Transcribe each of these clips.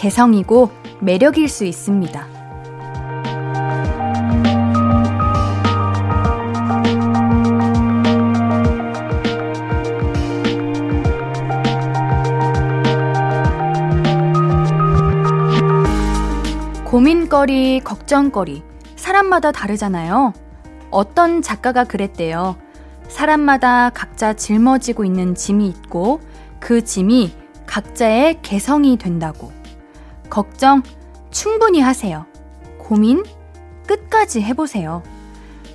개성이고 매력일 수 있습니다. 고민거리, 걱정거리, 사람마다 다르잖아요. 어떤 작가가 그랬대요. 사람마다 각자 짊어지고 있는 짐이 있고 그 짐이 각자의 개성이 된다고. 걱정 충분히 하세요. 고민 끝까지 해보세요.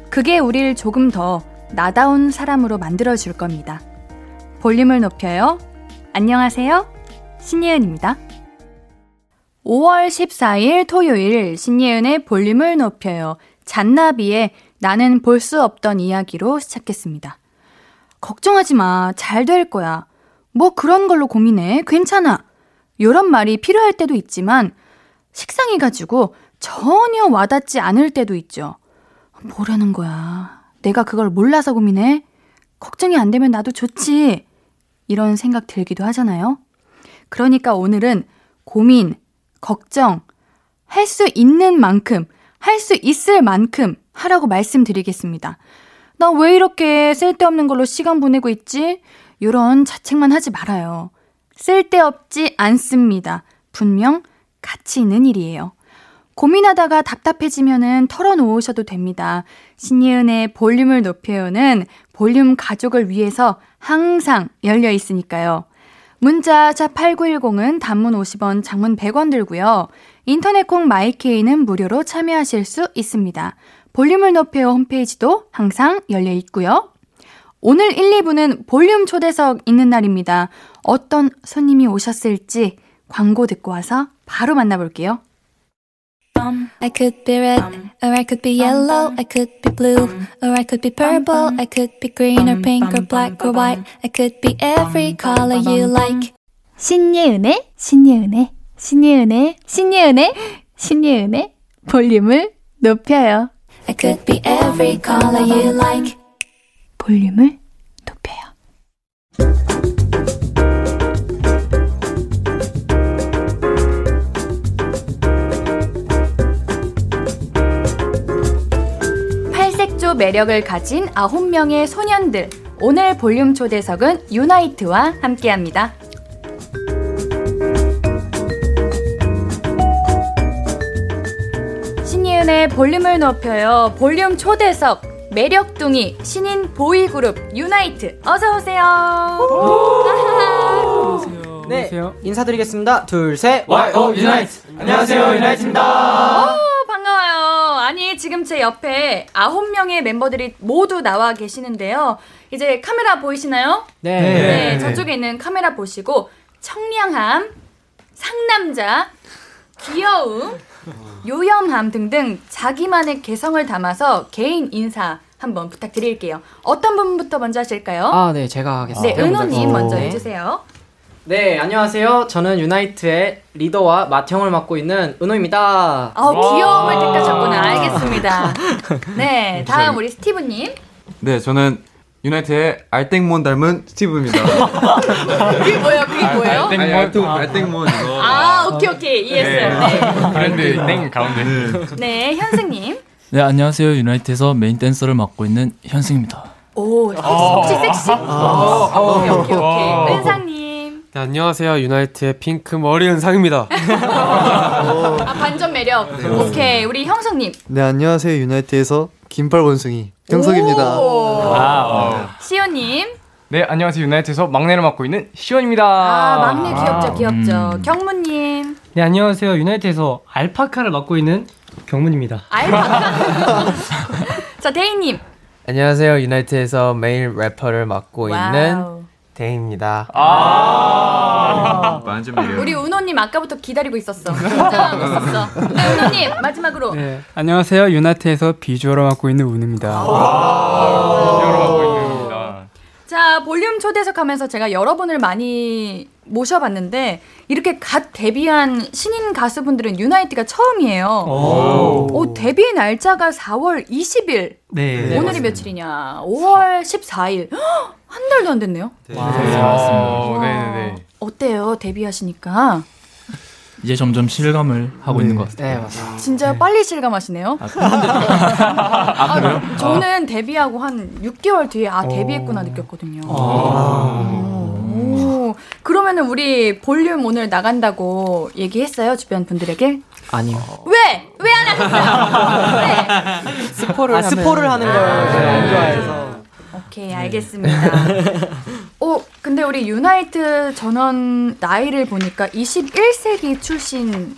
그게 우리를 조금 더 나다운 사람으로 만들어줄 겁니다. 볼륨을 높여요. 안녕하세요. 신예은입니다. 5월 14일 토요일 신예은의 볼륨을 높여요. 잔나비의 나는 볼 수 없던 이야기로 시작했습니다. 걱정하지 마. 잘 될 거야. 뭐 그런 걸로 고민해. 괜찮아. 요런 말이 필요할 때도 있지만 식상해가지고 전혀 와닿지 않을 때도 있죠. 뭐라는 거야. 내가 그걸 몰라서 고민해. 걱정이 안 되면 나도 좋지. 이런 생각 들기도 하잖아요. 그러니까 오늘은 고민, 걱정, 할 수 있는 만큼, 할 수 있을 만큼 하라고 말씀드리겠습니다. 나 왜 이렇게 쓸데없는 걸로 시간 보내고 있지? 요런 자책만 하지 말아요. 쓸데없지 않습니다. 분명 가치 있는 일이에요. 고민하다가 답답해지면은 털어놓으셔도 됩니다. 신예은의 볼륨을 높여요는 볼륨 가족을 위해서 항상 열려 있으니까요. 문자 자8910은 단문 50원, 장문 100원 들고요. 인터넷 콩 마이케이는 무료로 참여하실 수 있습니다. 볼륨을 높여요 홈페이지도 항상 열려 있고요. 오늘 1, 2부는 볼륨 초대석 있는 날입니다. 어떤 손님이 오셨을지 광고 듣고 와서 바로 만나볼게요. I could be red, or I could be yellow, I could be blue, or I could be purple, I could be green or pink or black or white, I could be every color you like. 신예은의, 신예은의, 신예은의, 신예은의, 신예은의 볼륨을 높여요. I could be every color you like. 볼륨을 높여요. 팔색조 매력을 가진 9명의 소년들. 오늘 볼륨 초대석은 유나이트와 함께합니다. 신이은의 볼륨을 높여요. 볼륨 초대석 매력둥이 신인 보이그룹 유나이트 어서 오세요. 네, 인사드리겠습니다. 둘, 셋. YO 유나이트. 안녕하세요, 유나이트입니다. 오, 반가워요. 아니 지금 제 옆에 아홉 명의 멤버들이 모두 나와 계시는데요. 이제 카메라 보이시나요? 네. 네, 저쪽에 있는 카메라 보시고 청량함, 상남자, 귀여움, 요염함 등등 자기만의 개성을 담아서 개인 인사 한번 부탁드릴게요. 어떤 분부터 먼저 하실까요? 아, 네, 제가 하겠습니다. 네, 은호님 먼저 네. 해주세요. 네, 안녕하세요. 저는 유나이트의 리더와 맏형을 맡고 있는 은호입니다. 어, 귀여움을 택하셨구나. 알겠습니다. 네, 다음 우리 스티브님. 네, 저는 유나이트의 알땡몬 닮은 스티브입니다. 그게 뭐예요? 그게 뭐예요? 알통, 알땡몬 이거. 아, 오케이, 오케이. 이해했어요. 네. 브랜드 땡 가운데. 네, 현승님. 네 안녕하세요 유나이트에서 메인 댄서를 맡고 있는 현승입니다. 오, 혹시 섹시? 오케이, 오케이, 오케이. 은상님. 네, 안녕하세요. 유나이트의 핑크 머리 은상입니다. 아, 반전 매력. 오케이, 우리 형성님. 네 안녕하세요 유나이트에서 긴팔 원숭이 형석입니다. 오. 시오님. 네, 안녕하세요. 유나이트에서 막내를 맡고 있는 시원입니다. 아, 막내 귀엽죠, 귀엽죠. 경무님. 네, 안녕하세요. 유나이트에서 알파카를 맡고 있는 경문입니다. 자, 데이님. 안녕하세요. 유나이트에서 메인 래퍼를 맡고 있는 와우. 데이입니다. 아, 완전 매력. 우리 은호님 아까부터 기다리고 있었어. 긴장하고 있었어. 네, 은호님, 마지막으로. 네, 안녕하세요. 유나이트에서 비주얼을 맡고 있는 운입니다. 비주얼을 맡고 있는. 자, 볼륨 초대석 하면서 제가 여러분을 많이 모셔봤는데, 이렇게 갓 데뷔한 신인 가수분들은 유나이트가 처음이에요. 오, 데뷔 날짜가 4월 20일. 네. 오늘이 며칠이냐? 5월 14일. 한 달도 안 됐네요. 와, 네 네 네. 어때요? 데뷔하시니까. 이제 점점 실감을 하고 있는 것 같아요. 네, 맞아요. 진짜 빨리 실감하시네요. 아, 아, 그래요? 아, 저는 데뷔하고 한 6개월 뒤에 아 데뷔했구나 느꼈거든요. 오, 그러면은 우리 볼륨 오늘 나간다고 얘기했어요 주변 분들에게? 아니요. 왜? 왜 안 하셨어요? 왜? 스포를 아, 스포를 하는 걸안 좋아해서. 오케이 알겠습니다. 오 근데 우리 유나이트 전원 나이를 보니까 21세기 출신.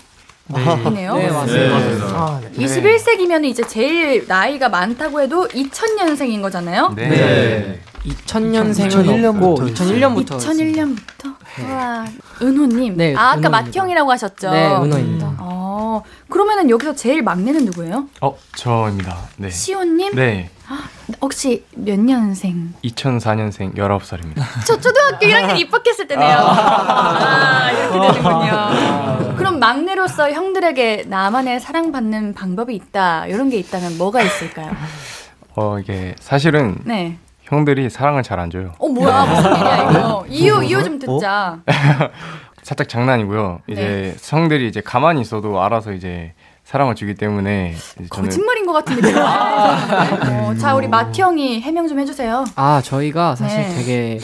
이네요. 네, 맞습니다. 아, 네. 21세기면 이제 제일 나이가 많다고 해도 2000년생인 거잖아요. 네. 네. 2000년생은 2001년부터 없고 2001년부터 2001년부터. 우와. 은호님. 네, 아, 아까 은호입니다. 마티형이라고 하셨죠? 네, 은호입니다. 어, 그러면은 여기서 제일 막내는 누구예요? 어, 저입니다. 네. 시온님? 네. 혹시 몇 년생? 2004년생 19살입니다. 저 초등학교 1학년 입학했을 때네요. 아, 이렇게 되는군요. 그럼 막내로서 형들에게 나만의 사랑받는 방법이 있다. 이런 게 있다면 뭐가 있을까요? 어, 이게 사실은 네. 형들이 사랑을 잘 안 줘요. 어, 뭐야. 무슨 일이야, 이거. 이유, 이유 좀 듣자. 살짝 장난이고요. 이제 형들이 이제 가만히 있어도 알아서 이제 사랑을 주기 때문에 거짓말인 것 같은데. 어, 자, 우리 마티 형이 해명 좀 해주세요. 아 저희가 사실 네. 되게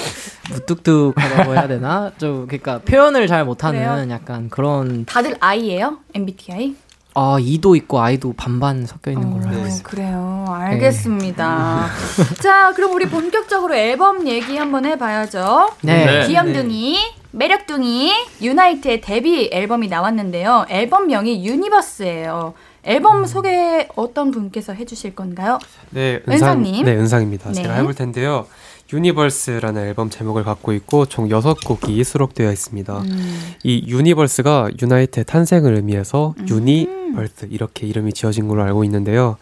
무뚝뚝하다고 해야 되나? 좀 그러니까 표현을 잘 못하는 그래요? 약간 그런 다들 I예요? MBTI? 아 E도 있고 I도 반반 섞여 있는 걸로 알고 어, 있어요. 그래요. 알겠습니다. 자, 그럼 우리 본격적으로 앨범 얘기 한번 해봐야죠. 네. 귀염둥이, 매력둥이, 유나이트의 데뷔 앨범이 나왔는데요. 앨범명이 유니버스예요. 앨범 소개 어떤 분께서 해주실 건가요? 네, 은상님. 네, 은상입니다. 네. 제가 해볼 텐데요. 유니버스라는 앨범 제목을 갖고 있고 총 6곡이 수록되어 있습니다. 음. 이 유니버스가 유나이트의 탄생을 의미해서 유니버스 이렇게 이름이 지어진 걸로 알고 있는데요.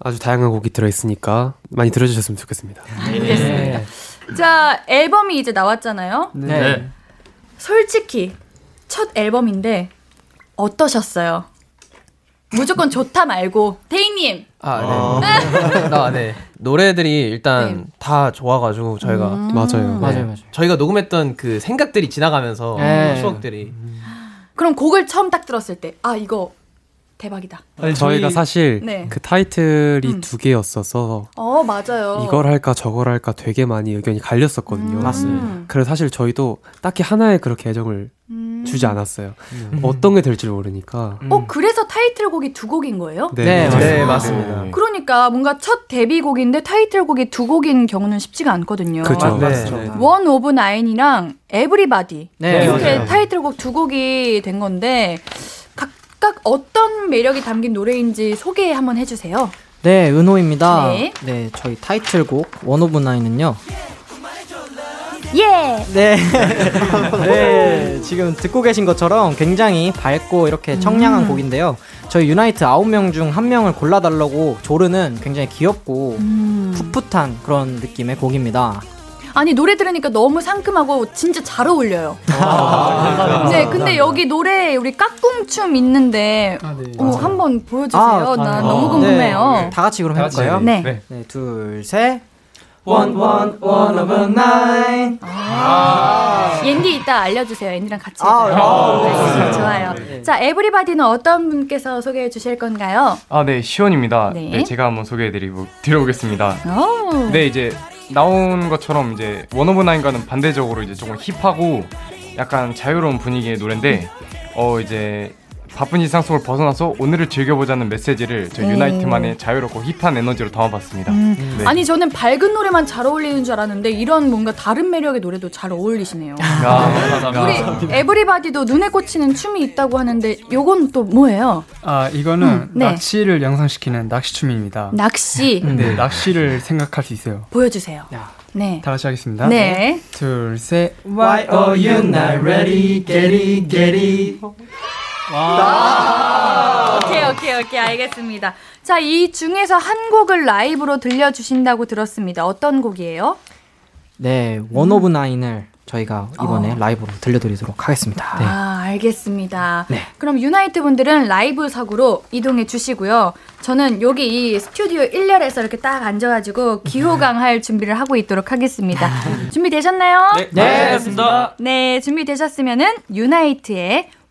아주 다양한 곡이 들어있으니까 많이 들어주셨으면 좋겠습니다. 알겠습니다. 자, 앨범이 이제 나왔잖아요. 네. 솔직히 첫 앨범인데 어떠셨어요? 무조건 좋다 말고 데이님 아, 네. 아, 네. 노래들이 일단 네. 다 좋아가지고 저희가 음. 맞아요. 맞아요, 맞아요. 저희가 녹음했던 그 생각들이 지나가면서 네. 추억들이 그럼 곡을 처음 딱 들었을 때 아 이거 대박이다. 저희가 사실 네. 그 타이틀이 음. 두 개였어서 어 맞아요. 이걸 할까 저걸 할까 되게 많이 의견이 갈렸었거든요. 음. 맞습니다. 그래서 사실 저희도 딱히 하나에 그렇게 애정을 음. 주지 않았어요. 어떤 게 될지 모르니까. 어 그래서 타이틀곡이 두 곡인 거예요? 네, 맞아요. 네 맞습니다. 네. 그러니까 뭔가 첫 데뷔곡인데 타이틀곡이 두 곡인 경우는 쉽지가 않거든요. 네. 네. one of nine이랑 everybody 네, 이렇게 맞아요. 타이틀곡 두 곡이 된 건데 각각 어떤 매력이 담긴 노래인지 소개 한번 해주세요. 네, 은호입니다. 네. 네. 저희 타이틀곡 one of nine은요. 예. 네. 네, 지금 듣고 계신 것처럼 굉장히 밝고 이렇게 청량한 음. 곡인데요. 저희 유나이트 9명 중한 명을 골라달라고 조르는 굉장히 귀엽고 음. 풋풋한 그런 느낌의 곡입니다. 아니 노래 들으니까 너무 상큼하고 진짜 잘 어울려요. 네, 근데 여기 노래 우리 까꿍춤 있는데 어, 한번 보여주세요. 아, 나 아, 너무 아. 궁금해요. 네, 다 같이 그럼. 해볼까요? 네. 네. 네, 둘, 셋. One, one, one of a nine. 옌디 이따 알려주세요. 옌디랑 같이. 아. 아, 네, 좋아요. 자, everybody는 어떤 분께서 소개해 주실 건가요? 아, 네, 시온입니다. 네. 네. 제가 한번 소개해 드리고 드려보겠습니다. 오. 네, 이제 나온 것처럼 이제 one of nine과는 반대적으로 이제 조금 hip하고 약간 자유로운 분위기의 노래인데 어 이제 바쁜 일상 속을 벗어나서 오늘을 즐겨보자는 메시지를 저희 오. 유나이트만의 자유롭고 hip한 에너지로 담아봤습니다. 음. 네. 아니 저는 밝은 노래만 잘 어울리는 줄 알았는데 이런 뭔가 다른 매력의 노래도 잘 어울리시네요. 아, 우리 에브리바디도 눈에 꽂히는 춤이 있다고 하는데 요건 또 뭐예요? 아 이거는 음, 네. 낚시를 양상시키는 낚시춤입니다. 낚시 네, 낚시를 생각할 수 있어요. 보여주세요. 네. 다 같이 하겠습니다. 네. 둘, 셋. Why are you not ready? Get it, get it. 오케이 오케이 오케이 알겠습니다. 자 이 중에서 한 곡을 라이브로 들려주신다고 들었습니다. 어떤 곡이에요? 네, one of nine을 저희가 이번에 어. 라이브로 들려드리도록 하겠습니다. 아, 알겠습니다. 네. 그럼 유나이트 분들은 라이브석으로 이동해 주시고요. 저는 여기 이 스튜디오 1열에서 이렇게 딱 앉아가지고 귀호강 할 준비를 하고 있도록 하겠습니다. 준비되셨나요? 네, 네, 됐습니다. 네, 준비되셨으면은 유나이트의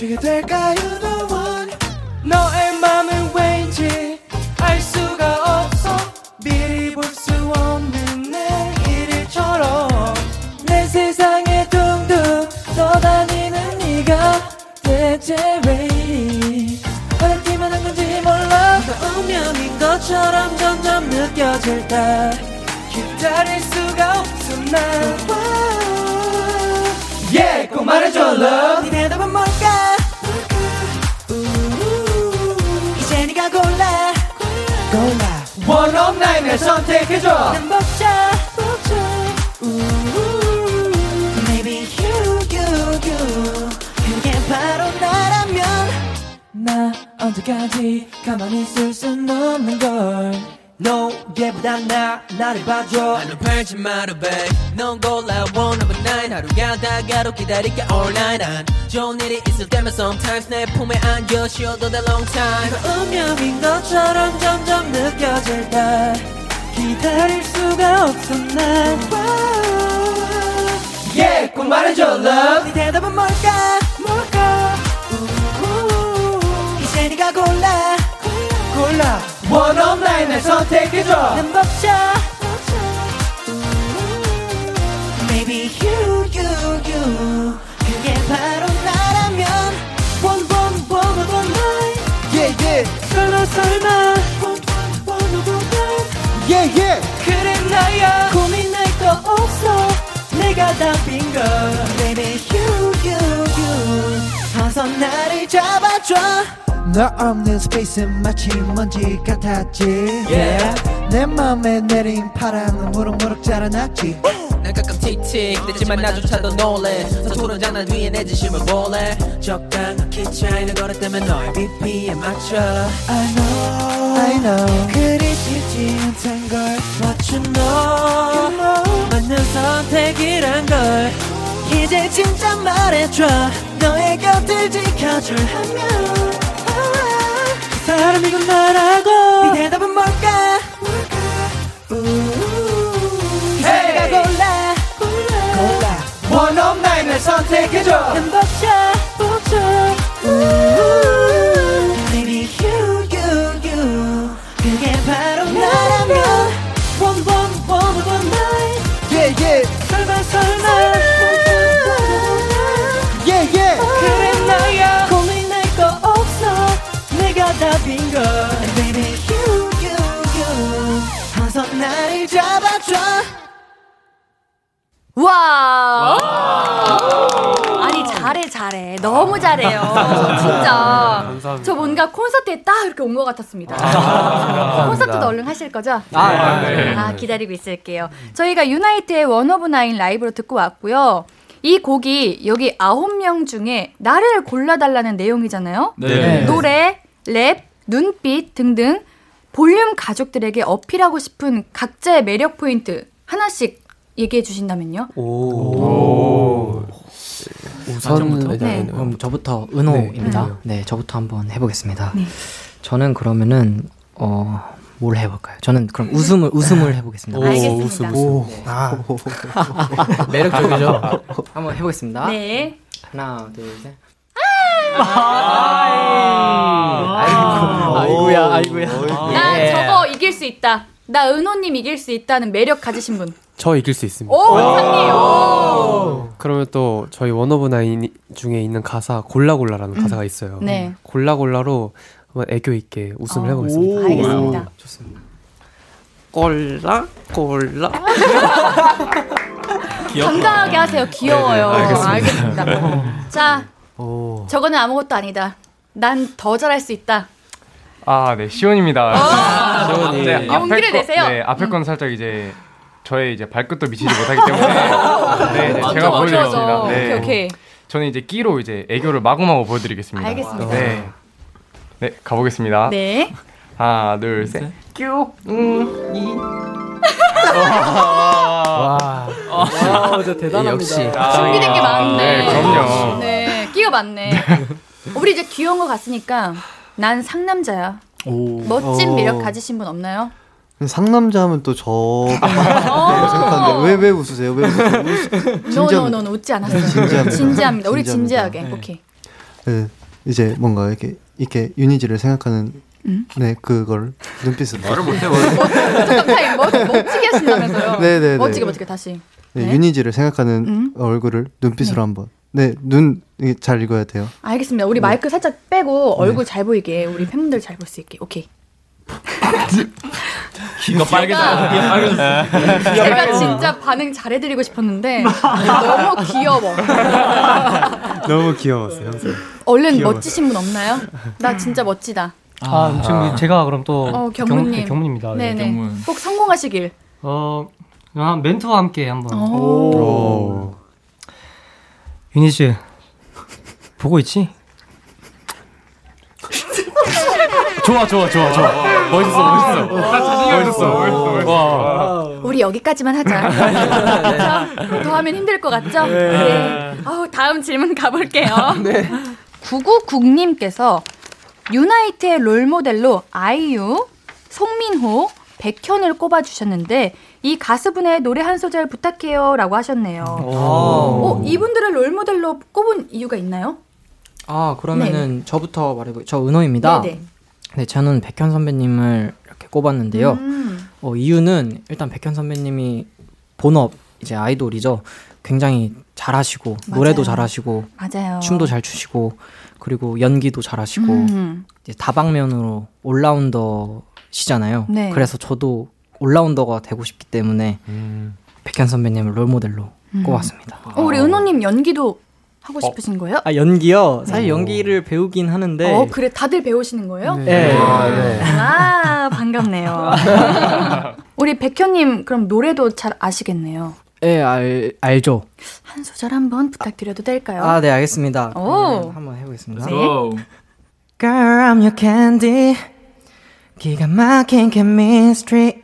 쥐게 될까요? No one. 너의 맘은 왠지 알 수가 없어. 미리 볼 수 없는 내일처럼. 내 세상에 둥둥 떠다니는 네가 대체 왜 이리 어렵기만 한 건지 몰라. 나 운명인 것처럼 점점 느껴질 때 기다릴 수가 없어 난 Yeah 꼭 말해줘 love. 네 대답은 뭘까 109을 선택해줘 난 먹자 먹자. Maybe you you you. 그게 바로 나라면 나 언제까지 가만히 있을 순 없는걸. No, 얘보단 나, 나를 봐줘. 한눈 팔지 마라, babe. 넌 골라, one of a night. 하루가 다 가로 기다릴게, all night. 안 좋은 일이 있을 때면 sometimes 내 품에 안겨, 쉬어도 that long time. 이거 운명인 것처럼 점점 느껴질 때. 기다릴 수가 없어, 난. Yeah, 꼭 말해줘, love. 네 대답은 뭘까? 뭘까? Ooh, ooh, ooh. 이제 네가 골라. 골라. 골라. 109에 선택해줘 난 멈춰 Maybe you, you, you 그게 바로 나라면 One, one, one, one, one night Yeah, yeah 설마 설마 One, one, one, one night Yeah, yeah 그래 나야 고민할 거 없어 내가 답인 걸 Baby you, you, you 가서 나를 잡아줘 너 없는 스페이스는 마치 먼지 같았지. Yeah. 내 맘에 내린 파랑은 무럭무럭 자라났지. 난 가끔 틱틱 됐지만 나조차도 놀래. 서투른 장난 위에 내 진심을 볼래. 적당한 키 차이를 걸었다면 너의 BP에 맞춰. I know I know. 그리 쉽지 않단 걸 What you know 맞는 선택이란 걸 이제 진짜 말해줘. 너의 곁을 지켜줄 하면 아, 사람 이건 나라고. 네 대답은 뭘까. 내가 골라. 골라. One of nine을 선택해줘. 난 벅차 벅차 와! 아니, 잘해, 잘해. 너무 잘해요. 진짜. 감사합니다. 저 뭔가 콘서트에 딱 이렇게 온 것 같았습니다. 콘서트도 얼른 하실 거죠? 아, 네. 아, 기다리고 있을게요. 저희가 유나이트의 one of nine 라이브로 듣고 왔고요. 이 곡이 여기 아홉 명 중에 나를 골라달라는 내용이잖아요. 네. 노래, 랩, 눈빛 등등 볼륨 가족들에게 어필하고 싶은 각자의 매력 포인트 하나씩 얘기해 주신다면요. 오. 우선 네. 그럼 저부터 은호입니다. 네, 저부터 한번 해보겠습니다. 네. 저는 그러면은 어. 뭘 해볼까요? 저는 그럼 웃음을 웃음을 해보겠습니다. 오, 알겠습니다. 웃음, 웃음. 아. 매력적이죠? 한번 해보겠습니다. 네. 하나, 둘, 셋. 아이고, 아이고야, 아이고야. 나 예. 저거 이길 수 있다. 나 은호님 이길 수 있다는 매력 가지신 분. 저 이길 수 있습니다. 은상님. 오. 그러면 또 저희 one of nine 중에 있는 가사 골라골라라는 음. 가사가 있어요. 네. 골라골라로 한번 애교 있게 웃음을 아, 해보겠습니다. 오. 알겠습니다. 좋습니다. 골라 골라 당당하게 하세요. 귀여워요. 네, 네, 알겠습니다. 알겠습니다. 자, 저거는 아무것도 아니다. 난 더 잘할 수 있다. 아, 네, 시원입니다. 시원이. 이제 앞에 용기를 거- 내세요. 네, 앞에 음. 건 살짝 이제 저의 이제 발끝도 미치지 못하기 때문에 네, 네, 아, 제가 좀 보여드리겠습니다. 네. 오케이, 오케이. 저는 이제 끼로 이제 애교를 마구마구 보여드리겠습니다. 알겠습니다. 네, 네, 가보겠습니다. 네. 하나, 둘, 셋. 끼우, 음, 이. 와. 와, 진짜 대단합니다. 역시. 준비된 게 많네. 네, 그럼요. 네, 끼가 많네. 우리 이제 귀여운 거 같으니까 난 상남자야. 멋진 어. 매력 가지신 분 없나요? 상남자 하면 또 저 생각하는데 왜 왜 웃으세요? 왜 웃으세요? 웃- 진지합니다. no no no 웃지 않았어요. 진지합니다. 진지합니다. 우리. 진지하게. 오케이. 네, 이제 뭔가 이렇게 이렇게 유니즈를 생각하는 음? 네 그걸 눈빛으로 말을 못해 잠깐 타임 멋, 멋지게 하신다면서요? 네네네. 멋지게 멋지게 다시. 네, 네. 유니지를 생각하는 음? 얼굴을 눈빛으로 네. 한번 네 눈 잘 읽어야 돼요. 알겠습니다. 우리 마이크 살짝 빼고 얼굴 잘 보이게 우리 팬분들 잘 볼 수 있게. 오케이. 귀가 빨개졌어. 제가 진짜 반응 잘해드리고 싶었는데 너무 귀여워. 너무 귀여웠어요. 항상. 얼른. 멋지신 분 없나요? 나 진짜 멋지다. 아, 지금 제가 그럼 또 어, 경문님. 경, 경문입니다. 네. 네네. 꼭 성공하시길. 어, 아, 멘트와 함께 한번. 오. 유니즈 보고 있지? 좋아, 좋아, 좋아, 좋아. 멋있어, 멋있어. 나 자신감 있었어. 멋있어, 멋있어. 와. 우리 여기까지만 하자. 그렇죠? 더 하면 힘들 것 같죠? 네. 아우, 다음 질문 가볼게요. 네. 999님께서 유나이트의 롤모델로 아이유, 송민호, 백현을 꼽아주셨는데 이 가수분의 노래 한 소절 부탁해요 라고 하셨네요. 어, 이분들을 롤모델로 꼽은 이유가 있나요? 아 그러면은 저부터 말해볼게요. 저 은호입니다. 네네. 네, 저는 백현 선배님을 이렇게 꼽았는데요. 음. 어, 이유는 일단 백현 선배님이 본업 이제 아이돌이죠. 굉장히 잘하시고 노래도 맞아요. 잘하시고 맞아요. 춤도 잘 추시고 그리고 연기도 잘하시고 음. 다방면으로 올라운더 시잖아요. 네. 그래서 저도 올라운더가 되고 싶기 때문에 백현 선배님을 롤모델로 음. 꼽았습니다. 어, 우리 은호님 연기도 하고 싶으신 거예요? 아 연기요? 사실 연기를 배우긴 하는데 어, 그래. 다들 배우시는 거예요? 네. 아, 네. 아, 반갑네요. 우리 백현님, 그럼 노래도 잘 아시겠네요. 네, 알, 알죠. 한 소절 한번 부탁드려도 될까요? 아, 네, 알겠습니다. 오. 한번 해보겠습니다. 네. Girl, I'm your candy. 기가 막힌 chemistry.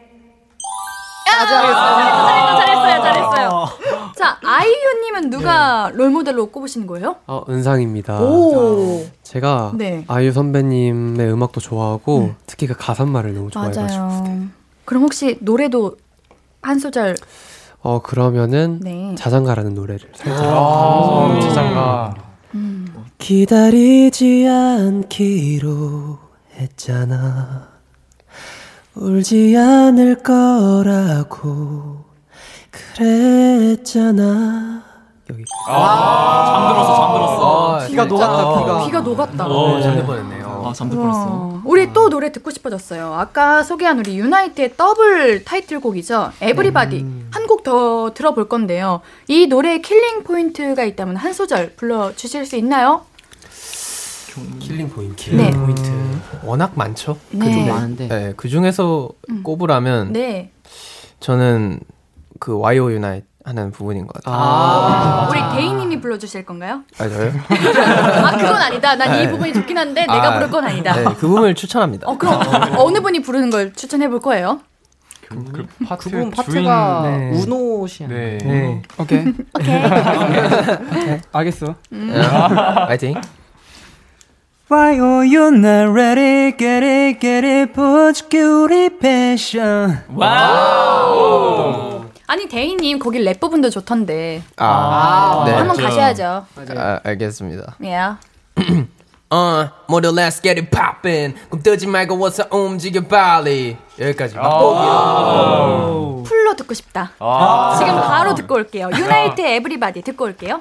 아, 잘했어, 잘했어요, 잘했어요. 자, 아이유님은 누가 롤모델로 꼽으시는 거예요? 어, 은상입니다. 오. 제가 네. 아이유 선배님의 음악도 좋아하고 특히 그 가사말을 너무 좋아해가지고. 맞아요. 그럼 혹시 노래도 한 소절. 어 그러면은 네. 자장가라는 노래를 살짝. 아, 자장가. 기다리지 않기로 했잖아. 울지 않을 거라고 그랬잖아. 여기. 잠들었어, 잠들었어. 비가 녹았다, 비가. 비가 녹았다. 어, 잠들 뻔했네요. 아, 잠들 뻔했어. 와, 우리 또 노래 듣고 싶어졌어요. 아까 소개한 우리 유나이트의 더블 타이틀곡이죠. everybody. 한곡 더 들어볼 건데요. 이 노래에 killing 포인트가 있다면 한 소절 불러주실 수 있나요? killing 포인트. 네. 포인트. 워낙 많죠. 네. 그중에- 많은데. 네, 그 중에서 음. 꼽으라면 네. 저는 그 YO 유나잇 하는 부분인 것 같아요. 아, 우리 데이님이 불러주실 건가요? 아 저요? 아, 그건 아니다. 난이 네. 부분이 좋긴 한데 내가 아, 부를 건 아니다. 네, 그 부분을 추천합니다. 어, 그럼 어느 분이 부르는 걸 추천해 볼 거예요? 그 파트 그분 주인. 파트가 네. 우노 씨. 네. 네. 오케이. 오케이. 오케이. 알겠어. 음. 파이팅. Why are you not ready? Get it, get it, 보여줄게 우리 패션. 와우. 아니 데이님 거기 랩 부분도 좋던데. 아, 네. 한번 가셔야죠. 아, 알겠습니다. Yeah. 어, 모두 let's get it poppin'. 굼뜨지 말고 어서 움직여 빨리. 여기까지. 풀로 듣고 싶다. 아. 지금 바로 듣고 올게요. 유나이트 Everybody 듣고 올게요.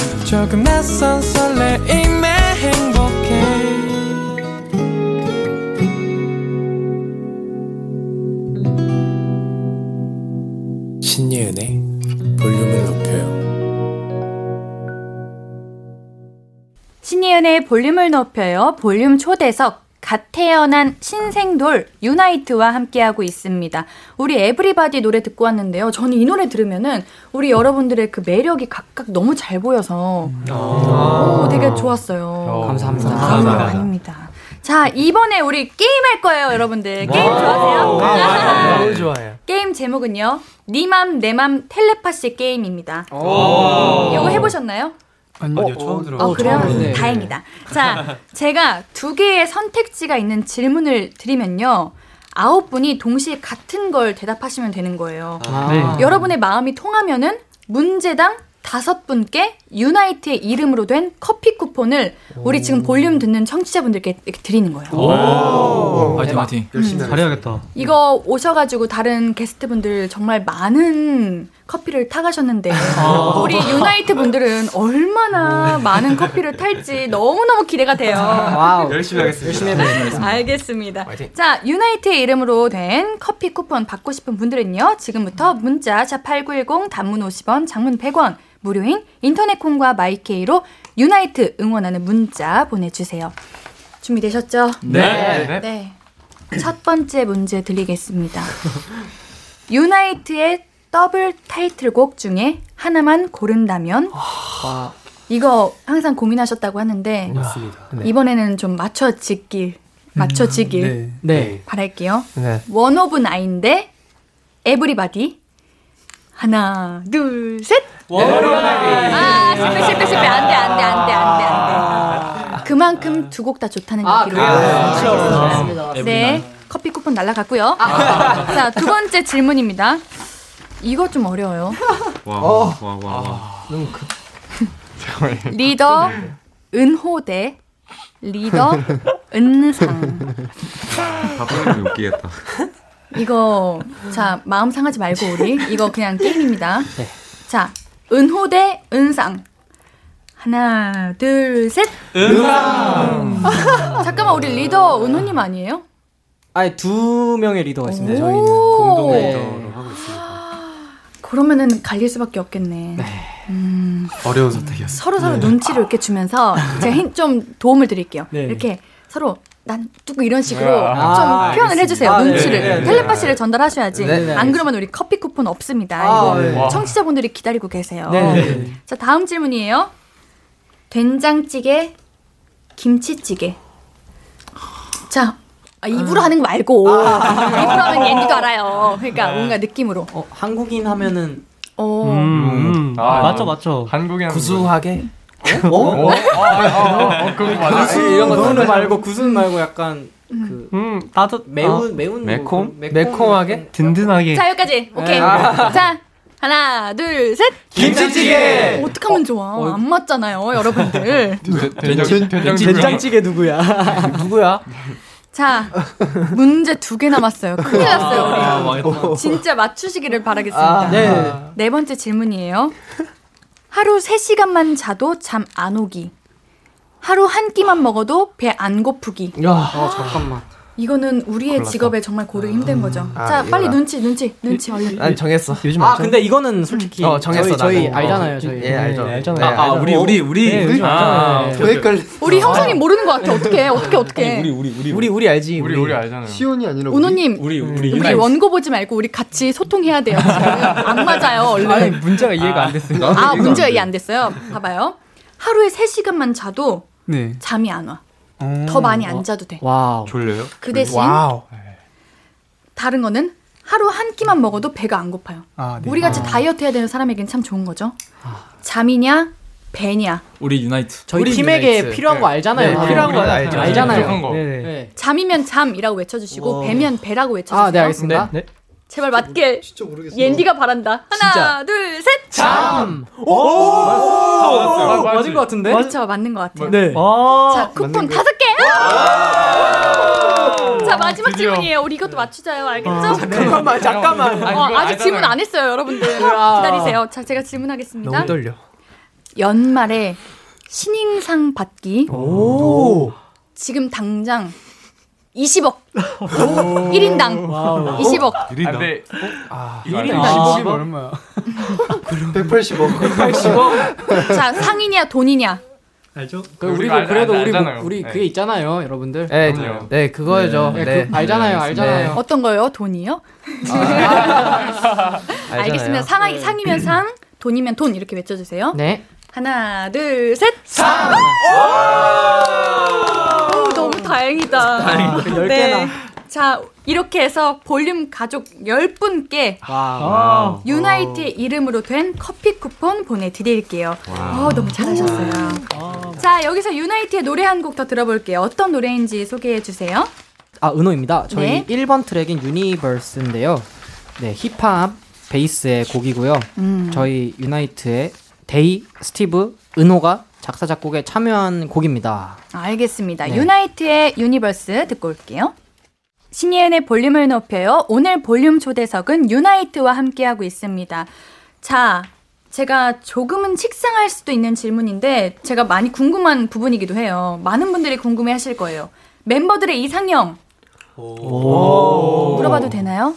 조금 낯선 설레임에 행복해 신예은의 볼륨을 높여요. 신예은의 볼륨을 높여요. 볼륨 초대석. 갓 태어난 신생돌 유나이트와 함께하고 있습니다. 우리 Everybody 노래 듣고 왔는데요. 저는 이 노래 들으면은 우리 여러분들의 그 매력이 각각 너무 잘 보여서 오, 되게 좋았어요. 감사합니다. 감사합니다. 아닙니다. 자, 이번에 우리 게임 할 거예요, 여러분들. 게임 좋아하세요? 너무 좋아요. 게임 제목은요. 니맘 내 맘 텔레파시 게임입니다. 오. 이거 해보셨나요? 아니요, 처음 들어요. 어, 그래요? 네. 다행이다. 자, 제가 두 개의 선택지가 있는 질문을 드리면요. 아홉 분이 동시에 같은 걸 대답하시면 되는 거예요. 아. 네. 여러분의 마음이 통하면은 문제당 다섯 분께 유나이트의 이름으로 된 커피 쿠폰을 우리 지금 볼륨 듣는 청취자분들께 이렇게 드리는 거예요. 오. 화이팅, 화이팅. 열심히 잘해야겠다. 이거 오셔가지고 다른 게스트분들 정말 많은 커피를 타가셨는데 우리 유나이트 분들은 얼마나 많은 커피를 탈지 너무너무 기대가 돼요. 열심히 하겠습니다. 열심히 해보겠습니다. 알겠습니다. 자, 유나이트의 이름으로 된 커피 쿠폰 받고 싶은 분들은요. 지금부터 문자 샵8910 단문 50원, 장문 100원 무료인 인터넷 콩과 마이케이로 유나이트 응원하는 문자 보내주세요. 준비되셨죠? 네. 네. 네. 첫 번째 문제 드리겠습니다. 유나이트의 더블 타이틀곡 중에 하나만 고른다면 이거 항상 고민하셨다고 하는데 맞습니다. 네. 이번에는 좀 맞춰지길 맞춰지길 네. 바랄게요. 네. One of Nine 대 Everybody 하나 둘 셋. 아 실패 실패 실패 안 돼 안 돼 안 돼 안 돼 안 돼. 그만큼 두 곡 다 좋다는 아, 얘기로. 그래요? 알겠습니다. 그렇죠. 네 커피 쿠폰 날라갔고요. 자 두 번째 질문입니다. 이거 좀 어려워요. 와, 어. 와, 와, 와. 리더 은호 대 리더 은상. 바쁘면 웃기겠다. 이거 자 마음 상하지 말고 우리 이거 그냥 게임입니다. 자 은호 대 은상. 하나 둘 셋. 은상. 잠깐만 우리 리더 은호님 아니에요? 아니 두 명의 리더가 있습니다. 저희는 오. 공동 네. 리더로 하고 있습니다. 그러면은 갈릴 수밖에 없겠네. 음, 어려운 선택이었어요. 서로 서로 눈치를 이렇게 주면서 제가 힌, 좀 도움을 드릴게요. 네. 이렇게 서로 난 누구 이런 식으로 아, 좀 아, 표현을 알겠습니다. 해주세요. 아, 네, 눈치를 네, 네, 텔레파시를 전달하셔야지. 네, 네, 안 그러면 우리 커피 쿠폰 없습니다. 아, 이거 네. 청취자분들이 기다리고 계세요. 네, 네. 자 다음 질문이에요. 된장찌개, 김치찌개. 자. 아, 입으로 하는 거 말고 입으로 하면 옌디도 알아요. 그러니까 뭔가 느낌으로. 어, 한국인 하면은 어. 음, 아, 맞죠, 맞죠. 한국인 구수하게. 어? 어? 아, 아, 어, 그거 맞아. 구수 이런 거 노래 말고 구순 말고 약간 그 음, 따뜻 매운 아, 매운 매콤? 뭐, 매콤? 매콤하게 든든하게. 자 여기까지 오케이. 아. 자 하나 둘 셋. 김치찌개! 어떡하면 좋아. 안 맞잖아요, 여러분들. 된장- 된장찌개. 누구야? 누구야? 자 문제 두 개 남았어요. 큰일 났어요 아, 우리. 망했다. 진짜 맞추시기를 바라겠습니다. 아, 네. 네 번째 질문이에요. 하루 3시간만 자도 잠 안 오기. 하루 한 끼만 먹어도 배 안 고프기. 어 잠깐만. 이거는 우리의 골랐어. 직업에 정말 고르기 힘든 거죠. 아, 자, 빨리 이거라. 눈치, 눈치, 눈치 얼른. 난 정했어. 요즘 아 근데 이거는 솔직히 어, 정했어, 저희, 저희. 알잖아요. 어, 저희. 예, 알죠. 네, 알잖아요. 아, 아, 우리, 우리, 우리. 네, 요즘 아, 알잖아요. 오케이, 오케이. 우리 형석이 모르는 것 같아. 어떻게, 어떻게, 어떻게. 우리, 우리, 우리 알지. 우리 우리 알잖아요. 시온이 아니라 은호님, 우리, 우리, 우리 원고 보지 말고 우리 같이 소통해야 돼요. 지금. 안 맞아요, 얼른. 아니, 문제가 이해가 안 됐어요. 아, 문제가 이해 안 됐어요. 봐 봐요. 하루에 3시간만 자도 네. 잠이 안 와. 음. 더 많이 안 자도 돼. 와우. 졸려요? 그 대신 와우. 다른 거는 하루 한 끼만 먹어도 배가 안 고파요. 아, 네. 우리 같이 다이어트 해야 되는 사람에겐 참 좋은 거죠. 잠이냐, 배냐? 우리 유나이트. 저희 우리 팀에게 유나이트. 필요한 거 네. 알잖아요. 네. 필요한 건 알죠. 알잖아요. 거. 네네. 네. 잠이면 잠이라고 외쳐주시고 오. 배면 배라고 외쳐주세요. 아, 네, 알겠습니다. 네. 제발 맞게. 옌디가 바란다. 하나, 진짜. 둘, 셋. 잠. 오. 오. 맞은 것 같은데? 그렇죠, 맞는 것 같아요. 네. 자, 쿠폰 다섯 개. 자, 마지막 드디어. 질문이에요. 우리 이것도 맞추자요. 알겠죠? 아, 잠깐만, 잠깐만. 어, 아직. 질문 안 했어요, 여러분들. 아. 기다리세요. 자, 제가 질문하겠습니다. 너무 떨려. 연말에 신인상 받기. 오. 지금 당장 20억. 1인당 와우. 20억. 아, 근데 아, 이거 1인당 알죠? 20억 얼마야? 180억. 180억. 자, 상이냐 돈이냐? 알죠? 그 우리도 알- 그래도 알- 우리 뭐- 알잖아요. 우리 네. 그게 있잖아요, 여러분들. 네, 그럼요. 네, 그거죠. 네, 네. 그 알잖아요, 네. 알잖아요. 어떤 거요? 돈이요? 알겠습니다. 상, 상이면 상, 돈이면 돈 이렇게 외쳐주세요. 네. 하나, 둘, 셋. 상. 오, 다행이다. 다행이다. 열 개나. 자, 이렇게 해서 볼륨 가족 10분께 와. 유나이트의 이름으로 된 커피 쿠폰 보내드릴게요. 어, 너무 잘하셨어요. 자, 여기서 유나이트의 노래 한 곡 더 들어볼게요. 어떤 노래인지 소개해 주세요. 아, 은호입니다. 저희 네. 1번 트랙인 Universe인데요. 네, 힙합 베이스의 곡이고요. 음. 저희 유나이트의 데이, 스티브, 은호가 작사 작곡에 참여한 곡입니다. 알겠습니다. 네. 유나이트의 Universe 듣고 올게요. 신예은의 볼륨을 높여요. 오늘 볼륨 초대석은 유나이트와 함께하고 있습니다. 자, 제가 조금은 식상할 수도 있는 질문인데 제가 많이 궁금한 부분이기도 해요. 많은 분들이 궁금해 하실 거예요. 멤버들의 이상형 물어봐도 되나요?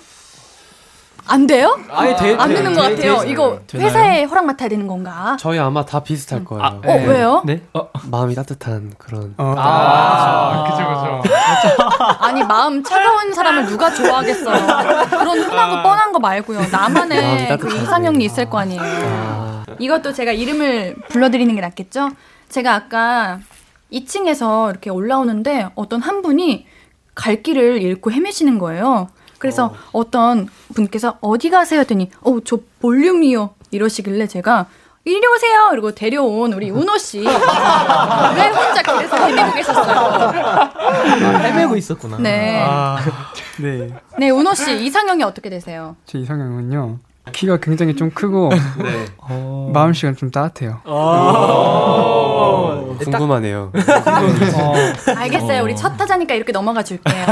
안 돼요? 아니, 돼- 안 돼- 되는 것 돼- 같아요. 돼- 이거 되나요? 회사에 허락 맡아야 되는 건가? 저희 아마 다 비슷할 거예요. 어, 왜요? 네? 마음이 따뜻한 그런. 아, 그죠, 그죠. 아니 마음 차가운 사람을 누가 좋아하겠어요. 그런 흔한 거 뻔한 거 말고요. 나만의 그. 이상형이 있을 거 아니에요. 이것도 제가 이름을 불러드리는 게 낫겠죠? 제가 아까 2층에서 이렇게 올라오는데 어떤 한 분이 갈 길을 잃고 헤매시는 거예요. 그래서 어. 떤 분께서 어디 가세요? 했더니 어, 저 볼륨이요. 이러시길래 제가 이리 오세요. 그리고 데려온 우리 운호 씨. 왜 혼자 길에서 헤매고 계셨어요? 아, 헤매고 있었구나. 네. 아, 네. 네, 운호 씨 이상형이 어떻게 되세요? 제 이상형은요. 키가 굉장히 좀 크고 네. 어, 마음씨가 좀 따뜻해요. 어, 궁금하네요. 알겠어요. 우리 첫 타자니까 이렇게 넘어가 줄게요.